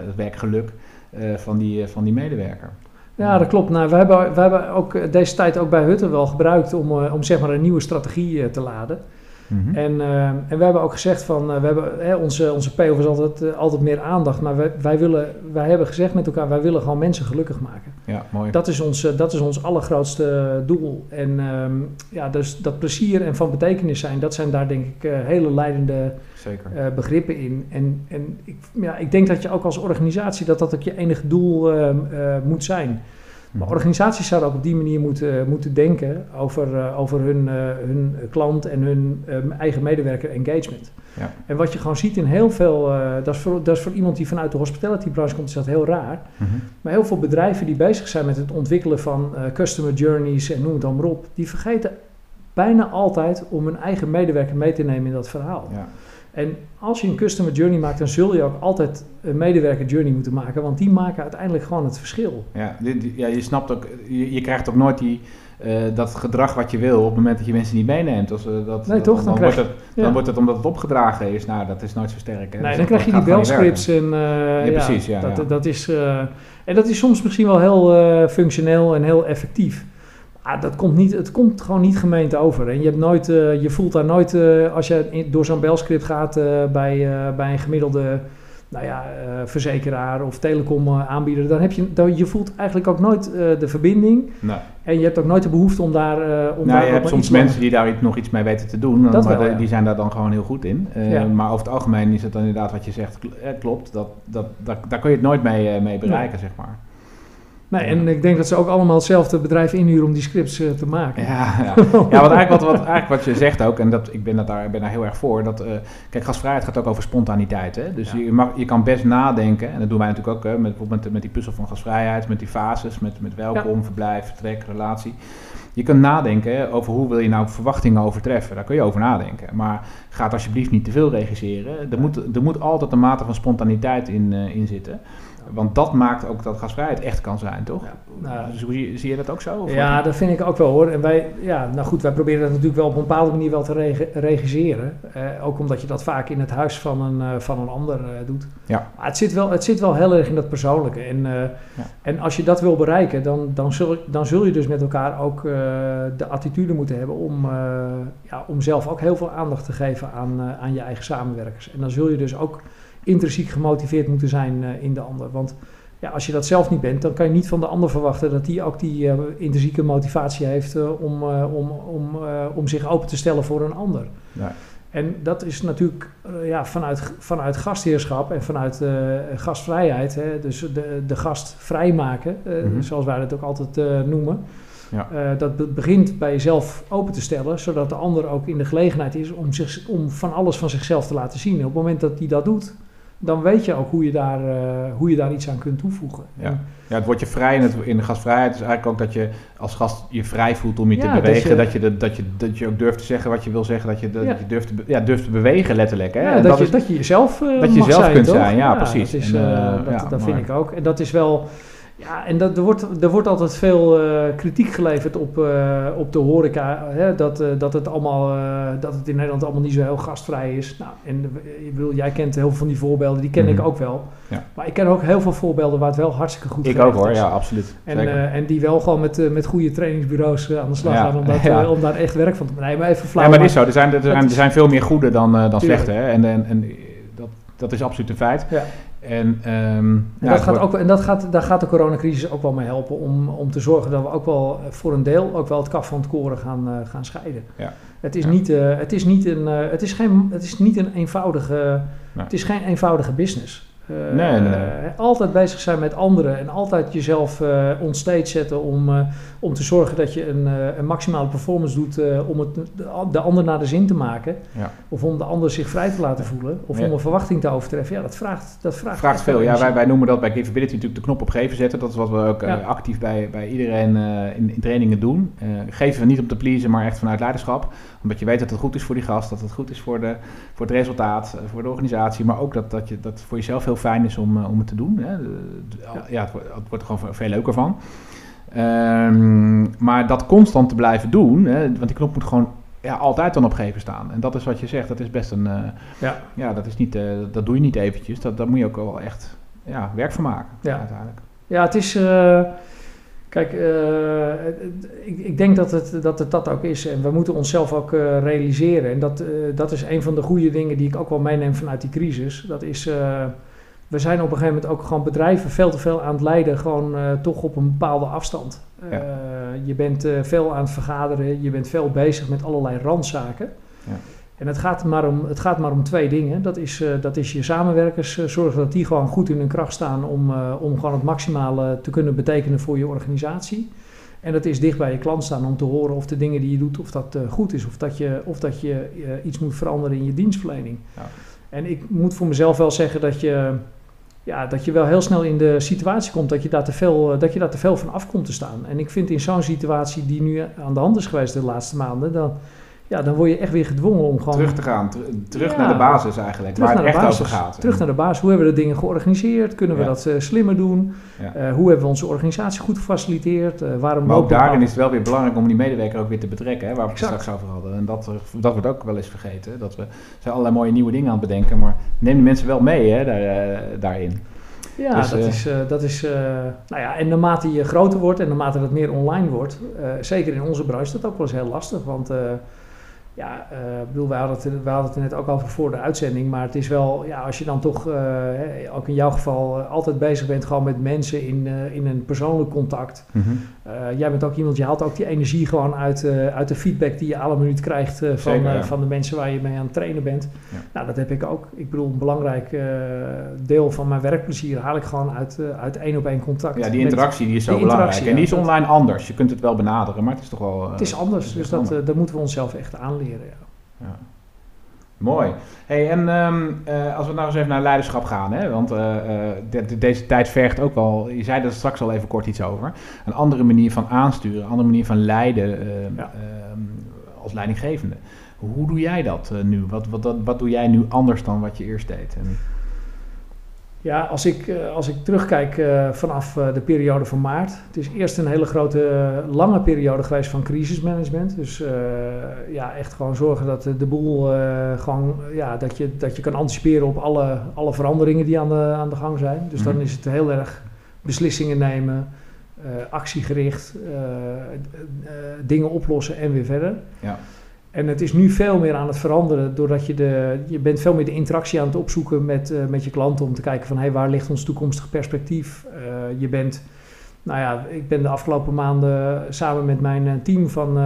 het werkgeluk eh, van, die, van die medewerker. Ja, dat klopt. Nou, we, hebben, we hebben ook eh, deze tijd ook bij Hutten wel gebruikt om, eh, om zeg maar een nieuwe strategie eh, te laden. Mhm. En, eh, en we hebben ook gezegd van, eh, we hebben, hè, onze, onze payoff is altijd, eh, altijd meer aandacht, maar wij, wij, willen, wij hebben gezegd met elkaar, wij willen gewoon mensen gelukkig maken. Ja, mooi. Dat is ons, dat is ons allergrootste doel. En ehm, ja, dus dat plezier en van betekenis zijn, dat zijn daar denk ik hele leidende Zeker. begrippen in. En, en ik, ja, ik denk dat je ook als organisatie, dat dat ook je enige doel ehm, eh, moet zijn. Maar organisaties zouden ook op die manier moeten, moeten denken over, eh, over hun, eh, hun klant en hun eh, eigen medewerker engagement. Ja. En wat je gewoon ziet in heel veel, dat, is voor, dat is voor iemand die vanuit de hospitality branche komt, is dat heel raar. Mhm. Maar heel veel bedrijven die bezig zijn met het ontwikkelen van customer journeys en noem het dan maar op, die vergeten bijna altijd om hun eigen medewerker mee te nemen in dat verhaal. Ja. En als je een customer journey maakt, dan zul je ook altijd een medewerker journey moeten maken, want die maken uiteindelijk gewoon het verschil. Ja, ja, je snapt ook, je, je krijgt ook nooit die, eh, dat gedrag wat je wil op het moment dat je mensen niet meeneemt. Als, eh, dat, Nee, dat- toch? Dan Dan, krijg wordt het, dan wordt het omdat het opgedragen is. Nou, dat is nooit zo sterk. Hè? Nee, Dus dan krijg je dat die belscripts en eh, Ja, precies, ja, dat, ja. dat is en dat is soms misschien wel heel functioneel en heel effectief. Maar dat komt niet, het komt gewoon niet gemeend over. En je, hebt nooit, eh, je voelt daar nooit, eh, als je in- door zo'n belscript gaat eh, bij, bij een gemiddelde nou ja, verzekeraar of telecom aanbieder, dan heb je, dan, je voelt eigenlijk ook nooit de verbinding. Nee. En je hebt ook nooit de behoefte om daar, om daar Nou, je ook hebt soms mensen die daar iets- nog iets mee weten te doen, Dat maar wel, de- ja. die zijn daar dan gewoon heel goed in. Ja. Maar over het algemeen is het dan inderdaad wat je zegt, kl- klopt. Dat, dat, dat, daar kun je het nooit mee, mee bereiken, zeg maar. Nee, en ik denk dat ze ook allemaal hetzelfde bedrijf inhuren om die scripts eh, te maken. Ja, ja. ja wat, eigenlijk wat, wat, eigenlijk wat je zegt ook, en dat, ik ben, dat daar, ben daar heel erg voor, dat, eh, kijk, gastvrijheid gaat ook over spontaniteit. Hè? Dus Ja. je, mag, je kan best nadenken, en dat doen wij natuurlijk ook, hè, met, bijvoorbeeld met, met die puzzel van gastvrijheid, met die fases, met, met welkom, verblijf, vertrek, relatie. Je kunt nadenken over hoe wil je nou verwachtingen overtreffen. Daar kun je over nadenken. Maar ga het alsjeblieft niet te veel regisseren. Er moet, er moet altijd een mate van spontaniteit in, eh, in zitten. Want dat maakt ook dat gastvrijheid echt kan zijn, toch? Ja, nou, dus zie, zie je dat ook zo? of Ja, wat? dat vind ik ook wel hoor. En wij, ja, nou goed, wij proberen dat natuurlijk wel op een bepaalde manier wel te rege- regisseren. Eh, ook omdat je dat vaak in het huis van een, eh, van een ander eh, doet. Ja. Maar het zit, wel, het zit wel heel erg in dat persoonlijke. En, eh, en als je dat wil bereiken, dan, dan, zul, dan zul je dus met elkaar ook eh, de attitude moeten hebben om, eh, ja, om zelf ook heel veel aandacht te geven aan, aan je eigen samenwerkers. En dan zul je dus ook intrinsiek gemotiveerd moeten zijn eh, in de ander. Want ja, als je dat zelf niet bent, dan kan je niet van de ander verwachten dat die ook die eh, intrinsieke motivatie heeft eh, om, om, om, om zich open te stellen voor een ander. Ja. En dat is natuurlijk ja, vanuit, vanuit gastheerschap en vanuit gastvrijheid, hè, dus de, de gast vrijmaken, Mhm. zoals wij dat ook altijd noemen. Ja. Dat be- begint bij jezelf open te stellen, zodat de ander ook in de gelegenheid is om, zich, om van alles van zichzelf te laten zien. En op het moment dat hij dat doet, dan weet je ook hoe je daar, eh, hoe je daar iets aan kunt toevoegen. Ja. Ja, het woordje vrij in, het, in de gastvrijheid is eigenlijk ook dat je als gast je vrij voelt om je Ja, te dat bewegen. je- Dat je, dat, dat, je, dat je ook durft te zeggen wat je wil zeggen. Dat je, dat Ja. je durft, te, ja, durft te bewegen, letterlijk. Hè? Ja, dat, je, is- dat je jezelf eh, dat je zelf zijn, kunt toch? zijn, ja, precies. Dat, is, En, eh, dat, dat vind ik ook. En dat is wel... Ja, en dat, er, wordt, er wordt altijd veel eh, kritiek geleverd op, eh, op de horeca. Hè, dat, eh, dat, het allemaal, dat het in Nederland allemaal niet zo heel gastvrij is. Nou, en ik jij kent heel veel van die voorbeelden, die ken Mhm. ik ook wel. Ja. Maar ik ken ook heel veel voorbeelden waar het wel hartstikke goed Ik geregeld ook hoor, is. ja, absoluut. En, en die wel gewoon met, met goede trainingsbureaus aan de slag Ja, gaan om, dat, ja. om daar echt werk van te maken. Nee, maar even flauw. ja, maar het is zo. Er zijn, er zijn, er zijn veel meer goede dan, dan slechte. Hè? En, en, en dat, dat is absoluut een feit. Ja. En, En, ja, dat gaat ook, en dat gaat, daar gaat de coronacrisis ook wel mee helpen om, om te zorgen dat we ook wel eh, voor een deel ook wel het kaf van het koren gaan, eh, gaan scheiden. Ja. Het, is Ja. niet, eh, het, is niet een, het, is geen, het is niet een eenvoudige, Nee. het is geen eenvoudige business. Uh, Nee, nee. Altijd bezig zijn met anderen en altijd jezelf uh, zetten om, uh, om te zorgen dat je een, een maximale performance doet om het, de ander naar de zin te maken. Ja. Of om de ander zich vrij te laten voelen. Of Ja. om een verwachting te overtreffen. Ja, dat vraagt, dat vraagt, vraagt veel. Ja, wij, wij noemen dat bij Givability natuurlijk de knop op geven zetten. Dat is wat we ook eh, Ja. actief bij, bij iedereen eh, in, in trainingen doen. Eh, geven we niet om te pleasen, maar echt vanuit leiderschap. Omdat je weet dat het goed is voor die gast, dat het goed is voor, de, voor het resultaat, eh, voor de organisatie. Maar ook dat, dat, je, dat voor jezelf heel fijn is om, eh, om het te doen. Hè. Ja. het, wordt, het wordt er gewoon veel leuker van. Ehm, maar dat constant te blijven doen, hè, want die knop moet gewoon ja, altijd dan op geven staan. En dat is wat je zegt, dat is best een... eh, Ja. ja, dat, is niet, eh, dat doe je niet eventjes. Dat, daar moet je ook wel echt ja, werk van maken, Ja. uiteindelijk. Ja, het is. kijk, ik, ik denk dat het, dat het dat ook is. En we moeten onszelf ook realiseren. En dat, dat is een van de goede dingen die ik ook wel meeneem vanuit die crisis. Dat is. We zijn op een gegeven moment ook gewoon bedrijven veel te veel aan het leiden, gewoon eh, toch op een bepaalde afstand. Ja. Eh, je bent eh, veel aan het vergaderen, je bent veel bezig met allerlei randzaken. Ja. En het gaat, maar om, het gaat maar om twee dingen. Dat is, dat is je samenwerkers zorgen dat die gewoon goed in hun kracht staan om, om gewoon het maximale te kunnen betekenen voor je organisatie. En dat is dicht bij je klant staan om te horen of de dingen die je doet, of dat goed is. Of dat je, of dat je iets moet veranderen in je dienstverlening. Ja. En ik moet voor mezelf wel zeggen dat je, ja, dat je wel heel snel in de situatie komt dat je, daar te veel, eh, dat je daar te veel van af komt te staan. En ik vind in zo'n situatie die nu aan de hand is geweest de laatste maanden, dan, ja, dan word je echt weer gedwongen om gewoon Terug te gaan, ter- terug Ja. naar de basis eigenlijk, Terug waar het echt basis. over gaat. Terug naar de basis. Hoe hebben we de dingen georganiseerd? Kunnen we Ja. dat eh, slimmer doen? Ja. Eh, hoe hebben we onze organisatie goed gefaciliteerd? Eh, waarom Maar ook daarin is het wel weer belangrijk om die medewerker ook weer te betrekken, hè, waar we het straks over hadden. En dat, dat wordt ook wel eens vergeten. Dat we zijn allerlei mooie nieuwe dingen aan het bedenken, maar neem de mensen wel mee hè, daar, daarin. Ja, Dus, dat is, dat is nou ja, en naarmate je groter wordt en naarmate het meer online wordt, zeker in onze branche, is dat ook wel eens heel lastig. Want ja, eh, ik bedoel, wij hadden, het, het er net ook over voor de uitzending, maar het is wel, ja, als je dan toch, eh, ook in jouw geval, eh, altijd bezig bent gewoon met mensen in, in een persoonlijk contact. Eh, jij bent ook iemand, je haalt ook die energie gewoon uit, eh, uit de feedback die je alle minuut krijgt eh, van, Zeker, ja. van de mensen waar je mee aan het trainen bent. Ja. Nou, dat heb ik ook. Ik bedoel, een belangrijk deel van mijn werkplezier haal ik gewoon uit, uit één op één contact. Ja, die interactie die is zo belangrijk. En die is online anders. Je kunt het wel benaderen, maar het is toch wel... het is anders, is dus dat, dat moeten we onszelf echt aanleren. Ja. Ja. Mooi. Hey, en ehm, eh, als we nou eens even naar leiderschap gaan, hè? want eh, eh, de- de- deze tijd vergt ook wel, je zei er straks al even kort iets over, een andere manier van aansturen, een andere manier van leiden ehm, Ja. ehm, als leidinggevende. Hoe doe jij dat nu? Wat, wat, wat, wat doe jij nu anders dan wat je eerst deed? En, Ja, als ik, eh, als ik terugkijk eh, vanaf eh, de periode van maart. Het is eerst een hele grote, lange periode geweest van crisismanagement. Dus ja, echt gewoon zorgen dat de, boel gewoon, ja, dat je, dat je kan anticiperen op alle, alle veranderingen die aan de, aan de gang zijn. Dus dan Mhm. is het heel erg beslissingen nemen, actiegericht, dingen oplossen en weer verder. ja. En het is nu veel meer aan het veranderen, doordat je de, je bent veel meer de interactie aan het opzoeken met, eh, met je klanten om te kijken van hey, waar ligt ons toekomstig perspectief. Eh, je bent, nou ja, ik ben de afgelopen maanden samen met mijn eh, team van,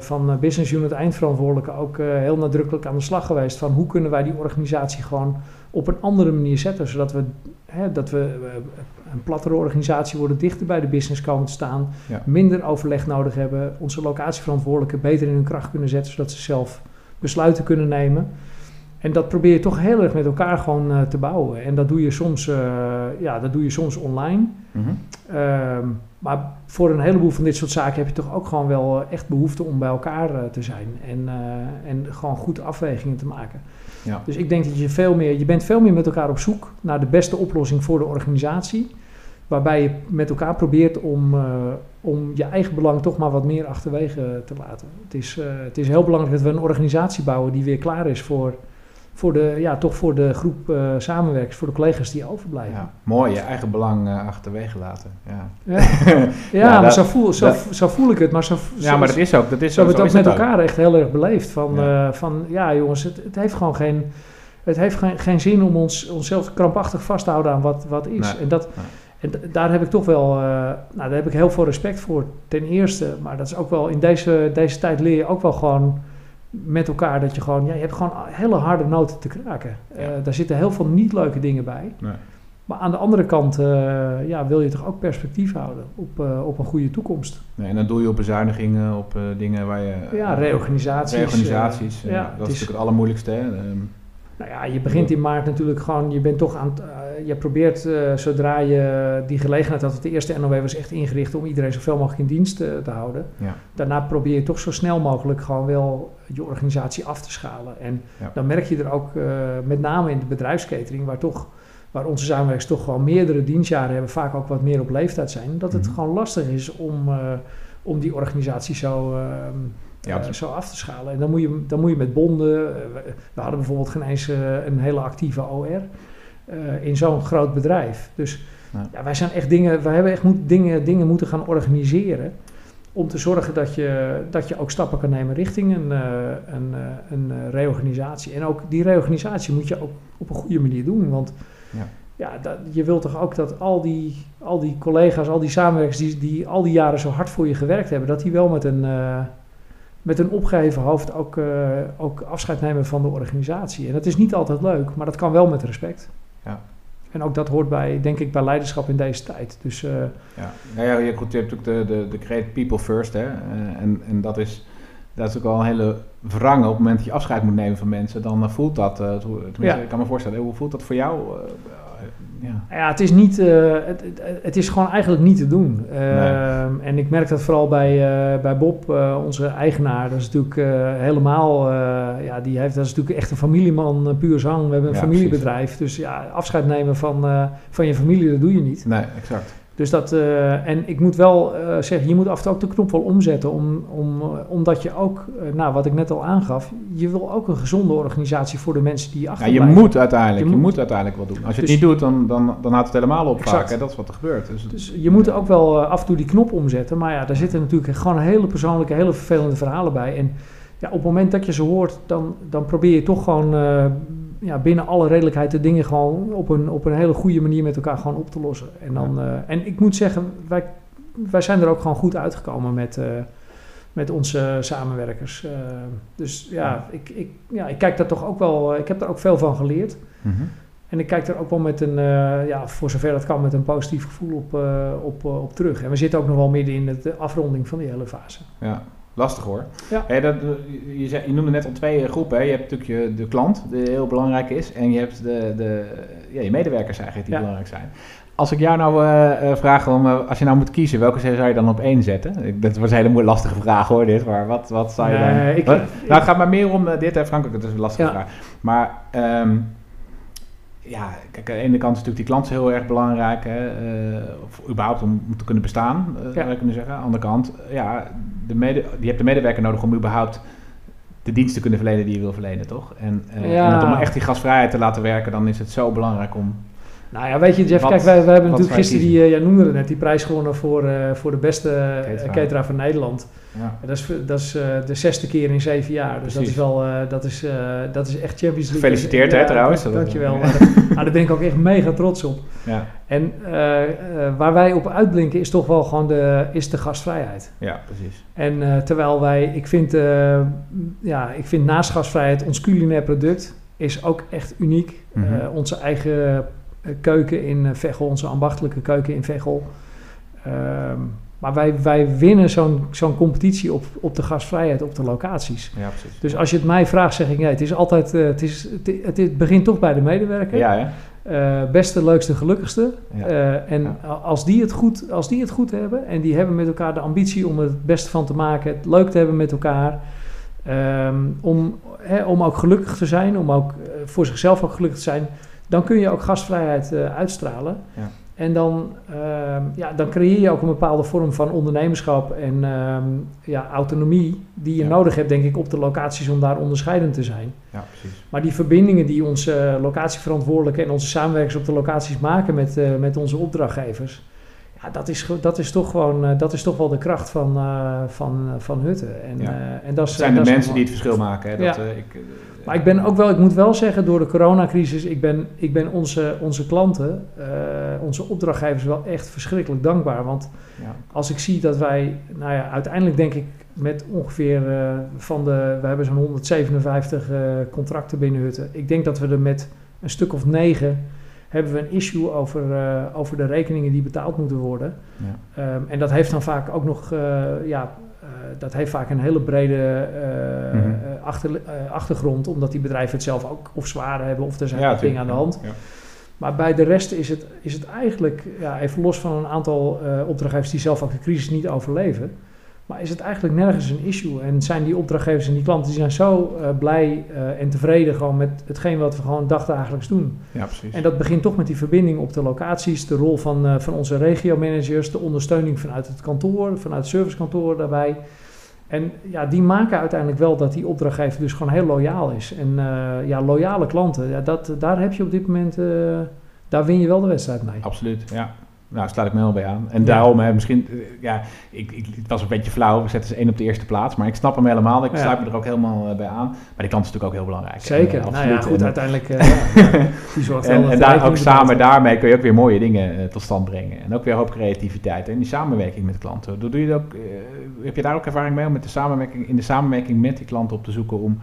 van Business Unit eindverantwoordelijke ook heel nadrukkelijk aan de slag geweest van hoe kunnen wij die organisatie gewoon op een andere manier zetten, zodat we, hè, dat we een plattere organisatie worden, dichter bij de business komen te staan, Ja. minder overleg nodig hebben, onze locatieverantwoordelijken beter in hun kracht kunnen zetten, zodat ze zelf besluiten kunnen nemen. En dat probeer je toch heel erg met elkaar gewoon eh, te bouwen. En dat doe je soms, eh, ja, dat doe je soms online. Mhm. Ehm, maar voor een heleboel van dit soort zaken heb je toch ook gewoon wel eh, echt behoefte om bij elkaar te zijn. En, en gewoon goed afwegingen te maken. Ja. Dus ik denk dat je veel meer, je bent veel meer met elkaar op zoek naar de beste oplossing voor de organisatie. Waarbij je met elkaar probeert om, eh, om je eigen belang toch maar wat meer achterwege te laten. Het is, eh, het is heel belangrijk dat we een organisatie bouwen die weer klaar is voor, voor, de, ja, toch voor de groep eh, samenwerkers, voor de collega's die overblijven. Ja. Mooi, je eigen belang achterwege laten. Ja, Ja, ja, Ja, maar dat- zo, voel, zo, dat- zo voel ik het. Maar zo, ja maar dat is ook. Dat is zo ook, zo het ook met elkaar echt heel erg beleefd. Van Ja. ja, van, ja jongens, het, het heeft gewoon geen, het heeft geen, geen zin om ons, onszelf krampachtig vast te houden aan wat, wat is. Nee, En, dat, nee. En daar heb ik toch wel, eh, nou, daar heb ik heel veel respect voor. Ten eerste, maar dat is ook wel, in deze, deze tijd leer je ook wel gewoon met elkaar dat je gewoon, ja, je hebt gewoon hele harde noten te kraken. Eh, daar zitten heel veel niet leuke dingen bij. Nee. Maar aan de andere kant eh, ja, wil je toch ook perspectief houden op, op een goede toekomst. Nee, en dan doe je op bezuinigingen, op dingen waar je... Ja, reorganisaties. Reorganisaties, ja, dat is is- natuurlijk het allermoeilijkste. Hè? Nou ja, je begint in maart natuurlijk gewoon, je bent toch aan eh, je probeert eh, zodra je die gelegenheid had, want de eerste NOW was echt ingericht om iedereen zoveel mogelijk in dienst eh, te houden. Ja. Daarna probeer je toch zo snel mogelijk gewoon wel je organisatie af te schalen. En Ja. dan merk je er ook, met name in de bedrijfskatering, waar toch waar onze samenwerkers toch gewoon meerdere dienstjaren hebben, vaak ook wat meer op leeftijd zijn, dat het Mhm. gewoon lastig is om, om die organisatie zo, ehm, Ja, precies. zo af te schalen. En dan moet je, dan moet je met bonden, eh, we, hadden bijvoorbeeld geen eens eh, een hele actieve OR in zo'n groot bedrijf. Dus Ja. ja. wij zijn echt dingen, wij hebben echt moet, dingen, dingen moeten gaan organiseren om te zorgen dat je, dat je ook stappen kan nemen richting een, een, een reorganisatie. En ook die reorganisatie moet je ook op een goede manier doen. Want Ja. ja, dat, je wilt toch ook dat al die, al die collega's, al die samenwerkers die, die al die jaren zo hard voor je gewerkt hebben, dat die wel met een, met een opgeheven hoofd ook, eh, ook afscheid nemen van de organisatie. En dat is niet altijd leuk, maar dat kan wel met respect. Ja. En ook dat hoort bij, denk ik, bij leiderschap in deze tijd. Dus eh, Ja, nou ja, je, goed, je hebt natuurlijk de, de, de create people first, hè. Eh, en, en dat is, dat is ook al een hele wrange op het moment dat je afscheid moet nemen van mensen, dan voelt dat, tenminste, Ja. ik kan me voorstellen, hoe voelt dat voor jou? Ja. Ja, het is, niet, eh, het, het, is gewoon eigenlijk niet te doen. Ehm, En ik merk dat vooral bij, eh, bij Bob, eh, onze eigenaar. Dat is natuurlijk helemaal, ja, die heeft, dat is natuurlijk echt een familieman, puur zang. We hebben een Ja, familiebedrijf. Dus ja, afscheid nemen van, van je familie, dat doe je niet. Nee, exact. Dus dat, eh, en ik moet wel eh, zeggen, je moet af en toe ook de knop wel omzetten. Om, om, eh, omdat je ook, nou wat ik net al aangaf, je wil ook een gezonde organisatie voor de mensen die Ja, achterblijven. je moet uiteindelijk, Je je, moet. uiteindelijk wat doen. Als je Dus- het niet doet, dan, dan, dan houdt het helemaal op Exact. vaak. Hè? Dat is wat er gebeurt. Dus, Dus je moet ook wel af en toe die knop omzetten. Maar ja, daar zitten natuurlijk gewoon hele persoonlijke, hele vervelende verhalen bij. En ja, op het moment dat je ze hoort, dan, dan probeer je toch gewoon ja, binnen alle redelijkheid de dingen gewoon op een, op een hele goede manier met elkaar gewoon op te lossen. En, dan, eh, en ik moet zeggen, wij, wij zijn er ook gewoon goed uitgekomen met, eh, met onze samenwerkers. Eh, dus ja, ik, ik, ja, ik kijk daar toch ook wel, ik heb daar ook veel van geleerd. Mhm. En ik kijk er ook wel met een, ja, voor zover dat kan, met een positief gevoel op, op, op terug. En we zitten ook nog wel midden in de de afronding van die hele fase. Ja, lastig hoor. Ja. Hey, dat, eh, je, je noemde net al twee eh, groepen. Hè. Je hebt natuurlijk je, de klant, die heel belangrijk is. En je hebt de, de, ja, je medewerkers eigenlijk die Ja. belangrijk zijn. Als ik jou nou eh, vraag om, als je nou moet kiezen, welke zou je dan op één zetten? Dat was een hele lastige vraag hoor, dit. Maar wat, wat zou je dan... Nee, ik- Wat- nou, het gaat maar meer om dit, hè, Frank, dat is een lastige Ja. vraag. Maar ehm, ja, kijk, aan de ene kant is natuurlijk die klant heel erg belangrijk. Hè, eh, of überhaupt om, om te kunnen bestaan, eh, Ja. zou je kunnen zeggen. Aan de andere kant, ja, de mede, je hebt de medewerker nodig om überhaupt de dienst te kunnen verlenen die je wil verlenen, toch? En, eh, Ja. en om echt die gasvrijheid te laten werken, dan is het zo belangrijk om... Nou ja, weet je, Jeff, Wat- kijk, wij, wij hebben natuurlijk gisteren, die, eh, jij noemde het net, die prijs gewonnen voor, eh, voor de beste eh, Cateraar. van Nederland. Ja, En dat is, dat is de zesde keer in zeven jaar. Dus dat is wel, dat, is, dat is echt Champions League. Gefeliciteerd, hè, Ja, trouwens. dank- Dankjewel. Maar daar- nou, daar ben ik ook echt mega trots op. ja, En waar wij op uitblinken is toch wel gewoon de, is de gastvrijheid. ja, precies. En terwijl wij, ik vind, ja, ik vind naast gasvrijheid ons culinair product is ook echt uniek. Mhm. Onze eigen keuken in eh, Veghel, onze ambachtelijke keuken in Veghel. Ehm, maar wij, wij winnen zo'n zo'n competitie op, op de gasvrijheid op de locaties. Ja, precies. Dus als je het mij vraagt, zeg ik nee, het is altijd, eh, het, is, het, het, het begint toch bij de medewerker. Ja, hè? Eh, beste, leukste, gelukkigste. Ja. Eh, en Ja. als, die het goed, als die het goed hebben en die hebben met elkaar de ambitie om het beste van te maken, het leuk te hebben met elkaar, ehm, om, hè, om ook gelukkig te zijn, om ook eh, voor zichzelf ook gelukkig te zijn, dan kun je ook gastvrijheid eh, uitstralen. Ja. En dan, ehm, ja, dan creëer je ook een bepaalde vorm van ondernemerschap en ehm, ja, autonomie die je Ja. nodig hebt, denk ik, op de locaties om daar onderscheidend te zijn. ja, precies. Maar die verbindingen die onze eh, locatieverantwoordelijken en onze samenwerkers op de locaties maken met, eh, met onze opdrachtgevers. Ja, dat is, dat is toch gewoon, dat is toch wel de kracht van, van, van Hutten. En, Ja. en dat is, zijn de mensen die het verschil maken. Hè? Dat, Ja. ik, Maar ik ben ook wel, ik moet wel zeggen, door de coronacrisis, ik ben, ik ben onze, onze klanten, eh, onze opdrachtgevers wel echt verschrikkelijk dankbaar. Want ja. als ik zie dat wij, nou ja, uiteindelijk denk ik met ongeveer eh, van de, we hebben zo'n 157 eh, contracten binnen Hutten. Ik denk dat we er met een stuk of negen hebben we een issue over, over de rekeningen die betaald moeten worden. Ja. Ehm, en dat heeft dan vaak ook nog, ja, dat heeft vaak een hele brede eh, Mhm. eh, achter, eh, achtergrond, omdat die bedrijven het zelf ook of zwaar hebben of er zijn Ja, dingen aan de hand. Ja. Maar bij de rest is het, is het eigenlijk, ja, even los van een aantal eh, opdrachtgevers die zelf ook de crisis niet overleven, maar is het eigenlijk nergens een issue. En zijn die opdrachtgevers en die klanten, die zijn zo eh, blij eh, en tevreden gewoon met hetgeen wat we gewoon dagdagelijks doen. ja, precies. En dat begint toch met die verbinding op de locaties, de rol van, eh, van onze regio-managers, de ondersteuning vanuit het kantoor, vanuit het servicekantoor daarbij. En ja, die maken uiteindelijk wel dat die opdrachtgever dus gewoon heel loyaal is. En ja, loyale klanten, ja, dat, daar heb je op dit moment, daar win je wel de wedstrijd mee. Absoluut, ja. Nou, sluit ik me helemaal bij aan. En Ja. daarom, hè, misschien, eh, ja, ik, ik, het was een beetje flauw. We zetten ze één op de eerste plaats. Maar ik snap hem helemaal. Ik Ja. sluit me er ook helemaal eh, bij aan. Maar die kant is natuurlijk ook heel belangrijk. Zeker, Eh, nou ja, goed, En- uiteindelijk, eh, ja, die zorgt wel En, en daar, ook samen daarmee kun je ook weer mooie dingen tot stand brengen. En ook weer een hoop creativiteit. En die samenwerking met klanten. Doe, doe je ook, heb je daar ook ervaring mee om met de samenwerking, in de samenwerking met die klanten op te zoeken om,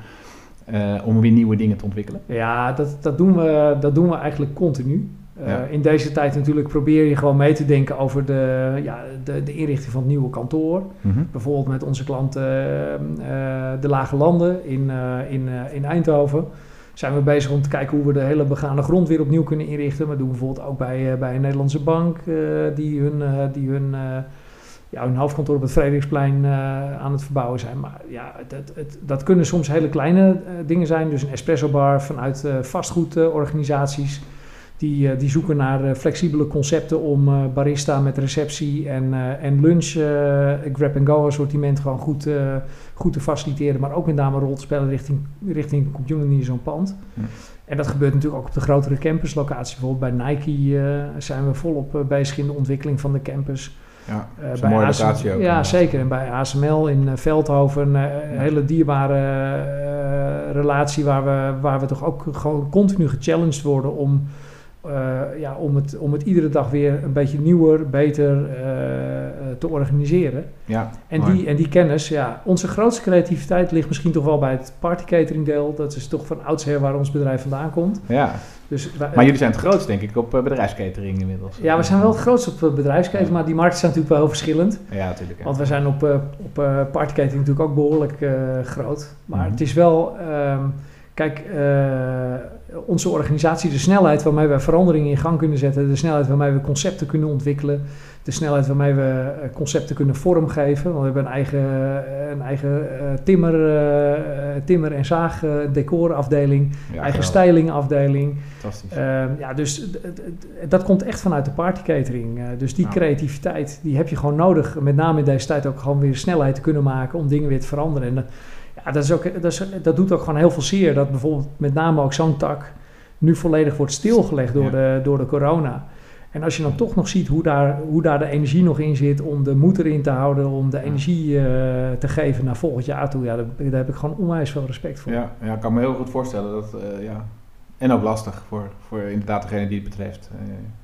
om weer nieuwe dingen te ontwikkelen? Ja, dat, dat, doen we, dat doen we eigenlijk continu. Eh, Ja. In deze tijd natuurlijk probeer je gewoon mee te denken over de, ja, de, de inrichting van het nieuwe kantoor. Mhm. Bijvoorbeeld met onze klant eh, eh, De Lage Landen in, in, in Eindhoven. Zijn we bezig om te kijken hoe we de hele begane grond weer opnieuw kunnen inrichten. We doen bijvoorbeeld ook bij, bij een Nederlandse bank die hun, die hun, ja, hun hoofdkantoor op het Frederiksplein aan het verbouwen zijn. Maar ja, dat, het, dat kunnen soms hele kleine dingen zijn. Dus een espresso bar vanuit vastgoedorganisaties. Die, eh, die zoeken naar eh, flexibele concepten om eh, barista met receptie en, en lunch, grab-and-go assortiment gewoon goed, goed te faciliteren. Maar ook met name een rol te spelen richting, richting community in zo'n pand. Hm. En dat gebeurt natuurlijk ook op de grotere campuslocaties. Bijvoorbeeld bij Nike zijn we volop bezig in de ontwikkeling van de campus. Ja, is een mooie ASM locatie ook. Ja, inderdaad. zeker. En bij ASML in Veldhoven, een hele dierbare relatie waar we, waar we toch ook gewoon continu gechallenged worden om, eh, ja, om, het, om het iedere dag weer een beetje nieuwer, beter eh, eh, te organiseren. Ja, En mooi. die, en die kennis, ja, onze grootste creativiteit ligt misschien toch wel bij het partycatering deel. Dat is toch van oudsher waar ons bedrijf vandaan komt. Ja, Dus maar jullie zijn het grootst denk ik op bedrijfskatering inmiddels. ja, we zijn wel het grootste op het bedrijfsketen, maar die markten zijn natuurlijk wel heel verschillend. Ja, natuurlijk. ja. Want we zijn op, op partykatering natuurlijk ook behoorlijk eh, groot. Maar Mhm. het is wel, ehm, kijk, onze organisatie, de snelheid waarmee wij veranderingen in gang kunnen zetten, de snelheid waarmee we concepten kunnen ontwikkelen, de snelheid waarmee we eh, concepten kunnen vormgeven. Want we hebben een eigen, eh, een eigen eh, timmer, eh, eh, timmer- en zaag eh, decorafdeling, Ja, eigen stylingafdeling. Fantastisch. Ehm, ja, dus dat komt echt vanuit de partycatering. Eh, dus die creativiteit, die heb je gewoon nodig. Met name in deze tijd ook gewoon weer snelheid te kunnen maken om dingen weer te veranderen. En ja, dat, is ook, dat, is, dat doet ook gewoon heel veel zeer. Dat bijvoorbeeld met name ook zo'n tak nu volledig wordt stilgelegd door, Ja. de, door de corona. En als je dan toch nog ziet hoe daar, hoe daar de energie nog in zit om de moed erin te houden, om de energie eh, te geven naar volgend jaar toe, ja, daar, daar heb ik gewoon onwijs veel respect voor. Ja, ja, ik kan me heel goed voorstellen dat, eh, ja. En ook lastig voor, voor inderdaad degene die het betreft.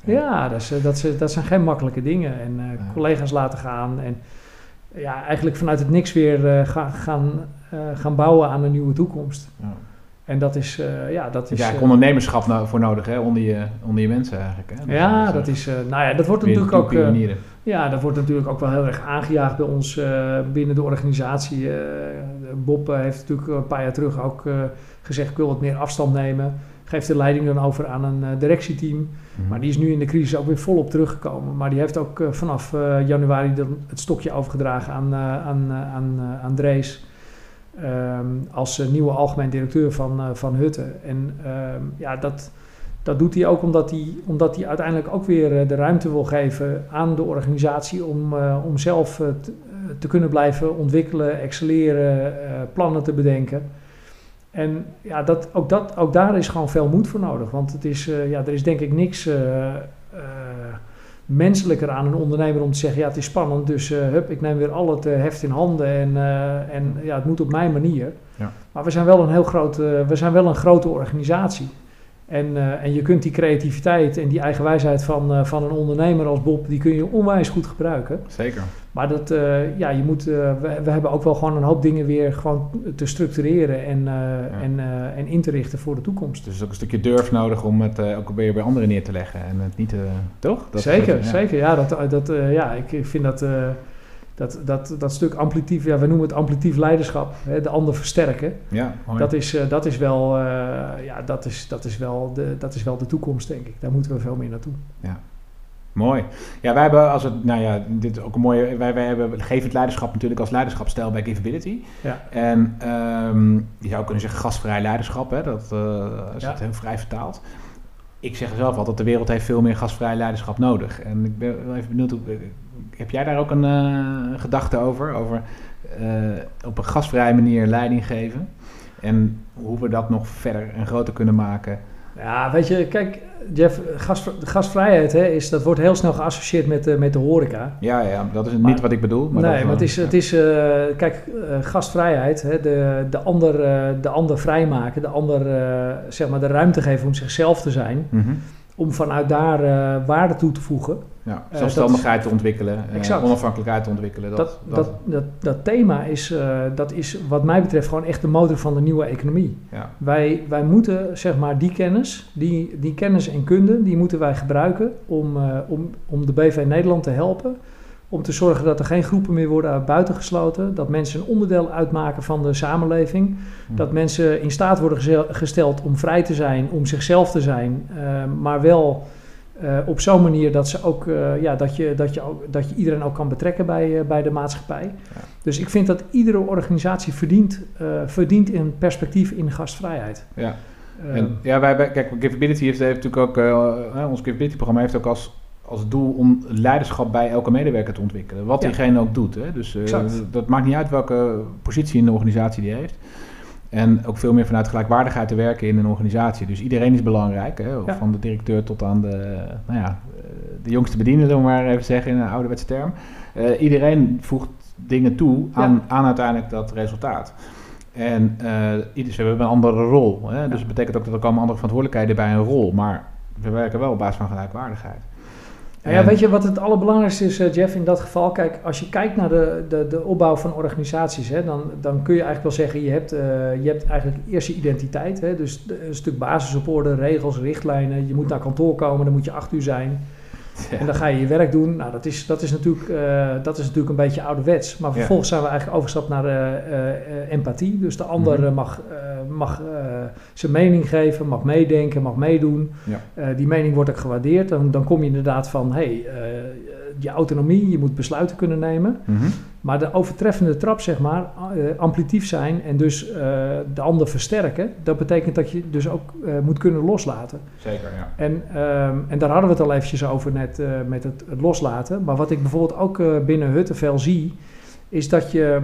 Eh, Ja, dat, is, dat, is, dat zijn geen makkelijke dingen. En collega's laten gaan. En ja, eigenlijk vanuit het niks weer eh, ga- gaan, eh, gaan bouwen aan een nieuwe toekomst. Ja. En dat is, eh, ja, dat Dus is... ja, ondernemerschap no- voor nodig, hè, onder je, onder je mensen eigenlijk. Hè? Ja, is, dat is, nou ja, dat wordt natuurlijk ook, ja, dat wordt natuurlijk ook wel heel erg aangejaagd bij ons binnen de organisatie. Bob heeft natuurlijk een paar jaar terug ook gezegd, ik wil wat meer afstand nemen. Geeft de leiding dan over aan een eh, directieteam. Mhm. Maar die is nu in de crisis ook weer volop teruggekomen. Maar die heeft ook eh, vanaf eh, januari dan het stokje overgedragen aan, aan, aan, aan Drees. ehm, als nieuwe algemeen directeur van, van Hutte. En ehm, ja, dat, dat doet hij ook omdat hij, omdat hij uiteindelijk ook weer de ruimte wil geven aan de organisatie om, om zelf te, te kunnen blijven ontwikkelen, excelleren, plannen te bedenken. En ja, dat, ook, dat, ook daar is gewoon veel moed voor nodig. Want het is, eh, ja, er is denk ik niks eh, menselijker aan een ondernemer om te zeggen... ja, het is spannend, dus hup, ik neem weer al het heft in handen... en, en ja, het moet op mijn manier. Ja. Maar we zijn wel een heel groot, we zijn wel een grote organisatie. En, uh, en je kunt die creativiteit en die eigenwijsheid van, uh, van een ondernemer als Bob, die kun je onwijs goed gebruiken. Zeker. Maar dat, uh, ja, je moet, we, we, hebben ook wel gewoon een hoop dingen weer gewoon te structureren en, ja. en, en in te richten voor de toekomst. Dus ook een stukje durf nodig om het ook weer bij anderen neer te leggen en het niet, toch? Dat zeker, ja. zeker. Ja, dat, dat, ja ik vind dat dat, dat, dat stuk amplitief, ja, we noemen het amplitief leiderschap, hè, de ander versterken. Ja, dat, is, uh, dat, is wel, uh, ja, dat, is, dat, is wel de, dat is wel de toekomst, denk ik. Daar moeten we veel meer naartoe. Ja. Mooi. Ja, wij hebben als het, nou ja, dit is ook een mooie, wij, wij hebben het leiderschap natuurlijk als leiderschapstijl bij Giveability. Ja. En um, je zou kunnen zeggen gastvrij leiderschap, hè, dat uh, is ja. heel vrij vertaald. Ik zeg zelf altijd, de wereld heeft veel meer gastvrij leiderschap nodig. En ik ben wel even benieuwd, heb jij daar ook een uh, gedachte over? Over uh, op een gastvrije manier leiding geven? En hoe we dat nog verder en groter kunnen maken? Ja, weet je, kijk, Jeff, gast, gastvrijheid hè, is, dat wordt heel snel geassocieerd met, uh, met de horeca. Ja, ja, dat is maar, niet wat ik bedoel. Maar nee, maar het is, ja. het is uh, kijk, uh, gastvrijheid, hè, de, de, ander, de ander vrijmaken, de ander zeg maar de ruimte geven om zichzelf te zijn. Mm -hmm. Om vanuit daar waarde toe te voegen. Ja, zelfstandigheid te ontwikkelen, exact. onafhankelijkheid te ontwikkelen. Dat, dat, dat, dat, dat thema is, dat is wat mij betreft gewoon echt de motor van de nieuwe economie. Ja. Wij, wij moeten zeg maar die kennis, die, die kennis en kunde, die moeten wij gebruiken om, om, om de BV Nederland te helpen. Om te zorgen dat er geen groepen meer worden buitengesloten. Dat mensen een onderdeel uitmaken van de samenleving. Hm. Dat mensen in staat worden gesteld om vrij te zijn, om zichzelf te zijn. Uh, maar wel uh, op zo'n manier dat, ze ook, uh, ja, dat, je, dat, je ook, dat je iedereen ook kan betrekken bij, uh, bij de maatschappij. Ja. Dus ik vind dat iedere organisatie verdient, verdient een perspectief in gastvrijheid. Ja. En, ja, wij, wij, kijk, Giveability heeft, heeft natuurlijk ook, ons Giveability-programma heeft ook als, als doel om leiderschap bij elke medewerker te ontwikkelen. Wat Ja. diegene ook doet. Hè? Dus dat maakt niet uit welke positie in de organisatie die heeft. En ook veel meer vanuit gelijkwaardigheid te werken in een organisatie. Dus iedereen is belangrijk. Hè? Ja. Van de directeur tot aan de, nou ja, de jongste bediende, we maar even zeggen in een ouderwetse term. Uh, iedereen voegt dingen toe aan, ja. aan uiteindelijk dat resultaat. En uh, ieders hebben een andere rol. Hè? Dus dat betekent ook dat er komen andere verantwoordelijkheden bij een rol. Maar we werken wel op basis van gelijkwaardigheid. Nou ja, weet je wat het allerbelangrijkste is, eh, Jeff, in dat geval? Kijk, als je kijkt naar de, de, de opbouw van organisaties, hè, dan, dan kun je eigenlijk wel zeggen, je hebt, eh, je hebt eigenlijk eerst je identiteit. Hè, dus een stuk basis op orde, regels, richtlijnen. Je moet naar kantoor komen, dan moet je acht uur zijn. En dan ga je je werk doen. Nou, dat is, dat is, natuurlijk, eh, dat is natuurlijk een beetje ouderwets. Maar Ja. vervolgens zijn we eigenlijk overgestapt naar eh, eh, empathie. Dus de ander Mhm. mag, mag zijn mening geven, mag meedenken, mag meedoen. Ja. Die mening wordt ook gewaardeerd. Dan, dan kom je inderdaad van, hey, je autonomie, je moet besluiten kunnen nemen. Mhm. Maar de overtreffende trap, zeg maar, eh, amplitief zijn en dus eh, de ander versterken, dat betekent dat je dus ook eh, moet kunnen loslaten. Zeker, ja. En, ehm, en daar hadden we het al eventjes over net met het, het loslaten. Maar wat ik bijvoorbeeld ook binnen Huttenvel zie, is dat je,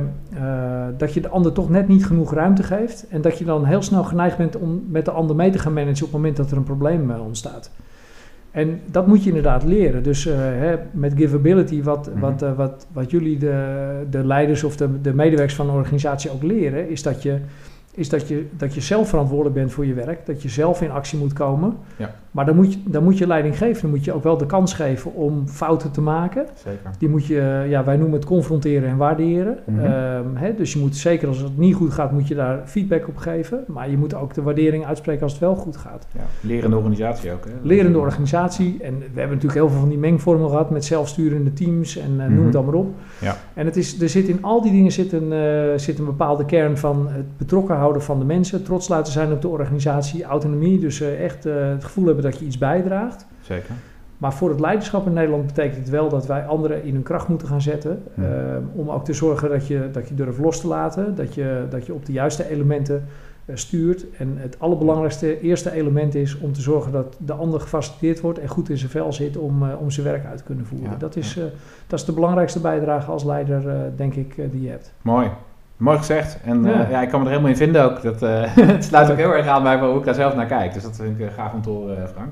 dat je de ander toch net niet genoeg ruimte geeft. En dat je dan heel snel geneigd bent om met de ander mee te gaan managen op het moment dat er een probleem ontstaat. En dat moet je inderdaad leren. Dus eh, hè, met Giveability, wat, Mhm. wat, eh, wat, wat jullie, de, de leiders of de, de medewerkers van een organisatie ook leren, is dat je, is dat je, dat je zelf verantwoordelijk bent voor je werk. Dat je zelf in actie moet komen. Ja. Maar dan moet, je, dan moet je leiding geven. Dan moet je ook wel de kans geven om fouten te maken. Zeker. Die moet je, ja, wij noemen het confronteren en waarderen. Mhm. Ehm, hè, dus je moet zeker als het niet goed gaat, moet je daar feedback op geven. Maar je moet ook de waardering uitspreken als het wel goed gaat. Ja. Lerende organisatie ook. Hè? Lerende organisatie. En we hebben natuurlijk heel veel van die mengvormen gehad met zelfsturende teams en eh, noem Mhm. het allemaal op. Ja. En het is, er zit in al die dingen zit een, eh, zit een bepaalde kern van het betrokken houden van de mensen. Trots laten zijn op de organisatie. Autonomie, dus eh, echt eh, het gevoel hebben dat je iets bijdraagt. Zeker. Maar voor het leiderschap in Nederland betekent het wel dat wij anderen in hun kracht moeten gaan zetten. Ja. eh, om ook te zorgen dat je, dat je durft los te laten. Dat je, dat je op de juiste elementen stuurt. En het allerbelangrijkste eerste element is om te zorgen dat de ander gefaciliteerd wordt en goed in zijn vel zit om, om zijn werk uit te kunnen voeren. Ja, Dat, is, ja. dat is de belangrijkste bijdrage als leider, denk ik, die je hebt. Mooi. Mooi gezegd. En Ja. ja. ja, ik kan me er helemaal in vinden ook. Dat, eh, het sluit ook heel erg aan bij hoe ik daar zelf naar kijk. Dus dat vind ik eh, gaaf om te horen, eh, Frank.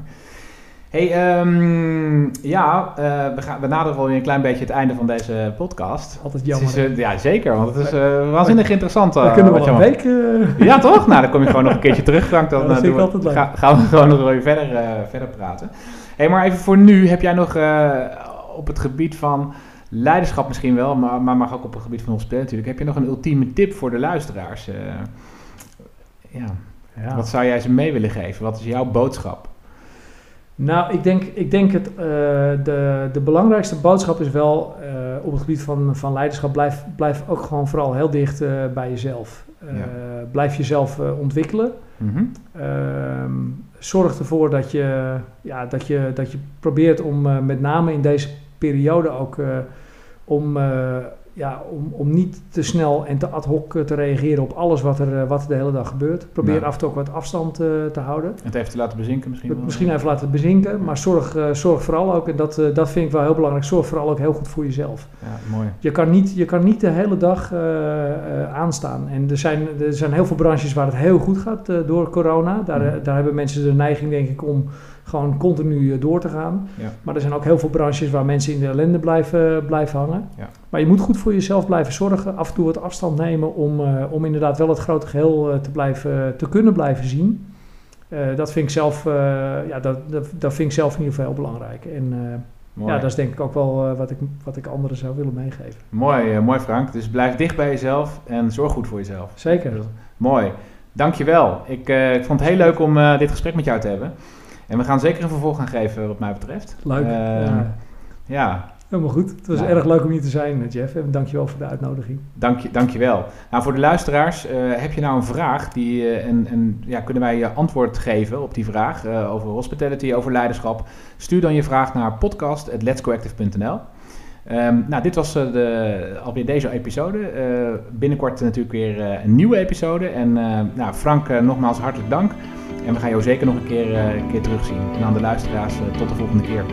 Hey, ehm, ja, uh, we, gaan, we naderen alweer een klein beetje het einde van deze podcast. Altijd jammer. Het is, uh, ja, zeker, want het is uh, waanzinnig interessant. we kunnen wel een week... Ja, toch? Nou, dan kom je gewoon nog een keertje terug, Frank. Dan, ja, dat vind ik altijd leuk. Ga, gaan we gewoon nog verder, verder praten. hey, maar even voor nu, heb jij nog op het gebied van leiderschap misschien wel, maar, maar mag ook op het gebied van hospitaliteit natuurlijk. Heb je nog een ultieme tip voor de luisteraars? ja. ja. Wat zou jij ze mee willen geven? Wat is jouw boodschap? Nou, ik denk, ik denk het, uh, de, de belangrijkste boodschap is wel uh, op het gebied van, van leiderschap, blijf, blijf ook gewoon vooral heel dicht bij jezelf. Ja. Blijf jezelf ontwikkelen. Mm -hmm. zorg ervoor dat je, ja, dat je, dat je probeert om met name in deze periode ook om ja, om, om niet te snel en te ad hoc te reageren op alles wat er, eh, wat de hele dag gebeurt. Probeer nou. af en toe ook wat afstand te houden. Het even te laten bezinken misschien. Misschien even laten bezinken, maar zorg, zorg vooral ook, en dat, dat vind ik wel heel belangrijk, zorg vooral ook heel goed voor jezelf. Ja, mooi. Je kan niet, je kan niet de hele dag aanstaan. En er zijn, er zijn heel veel branches waar het heel goed gaat door corona. Daar, mm. daar hebben mensen de neiging denk ik om gewoon continu eh, door te gaan. Ja. Maar er zijn ook heel veel branches waar mensen in de ellende blijven, blijven hangen. Ja. Maar je moet goed voor jezelf blijven zorgen, af en toe het afstand nemen om, uh, om inderdaad wel het grote geheel uh, te, blijven, te kunnen blijven zien. Uh, dat vind ik zelf, ja, dat, dat, dat, vind ik zelf in ieder geval heel belangrijk. En ja, dat is denk ik ook wel wat, ik, wat ik anderen zou willen meegeven. Mooi, mooi Frank. Dus blijf dicht bij jezelf en zorg goed voor jezelf. Zeker. Mooi. Dankjewel. Ik, ik vond het heel leuk om dit gesprek met jou te hebben. En we gaan zeker een vervolg gaan geven wat mij betreft. Leuk. Uh, ja. ja. Helemaal goed. Het was erg leuk om hier te zijn, Jeff. En dankjewel voor de uitnodiging. Dank je, dankjewel. Nou, voor de luisteraars, uh, heb je nou een vraag die, uh, en, en ja, kunnen wij je antwoord geven op die vraag uh, over hospitality, over leiderschap? Stuur dan je vraag naar podcast.letscoactive.nl. Um, nou, dit was de, alweer deze episode. binnenkort natuurlijk weer een nieuwe episode. En nou, Frank, nogmaals hartelijk dank. En we gaan jou zeker nog een keer, een keer terugzien. En aan de luisteraars, tot de volgende keer.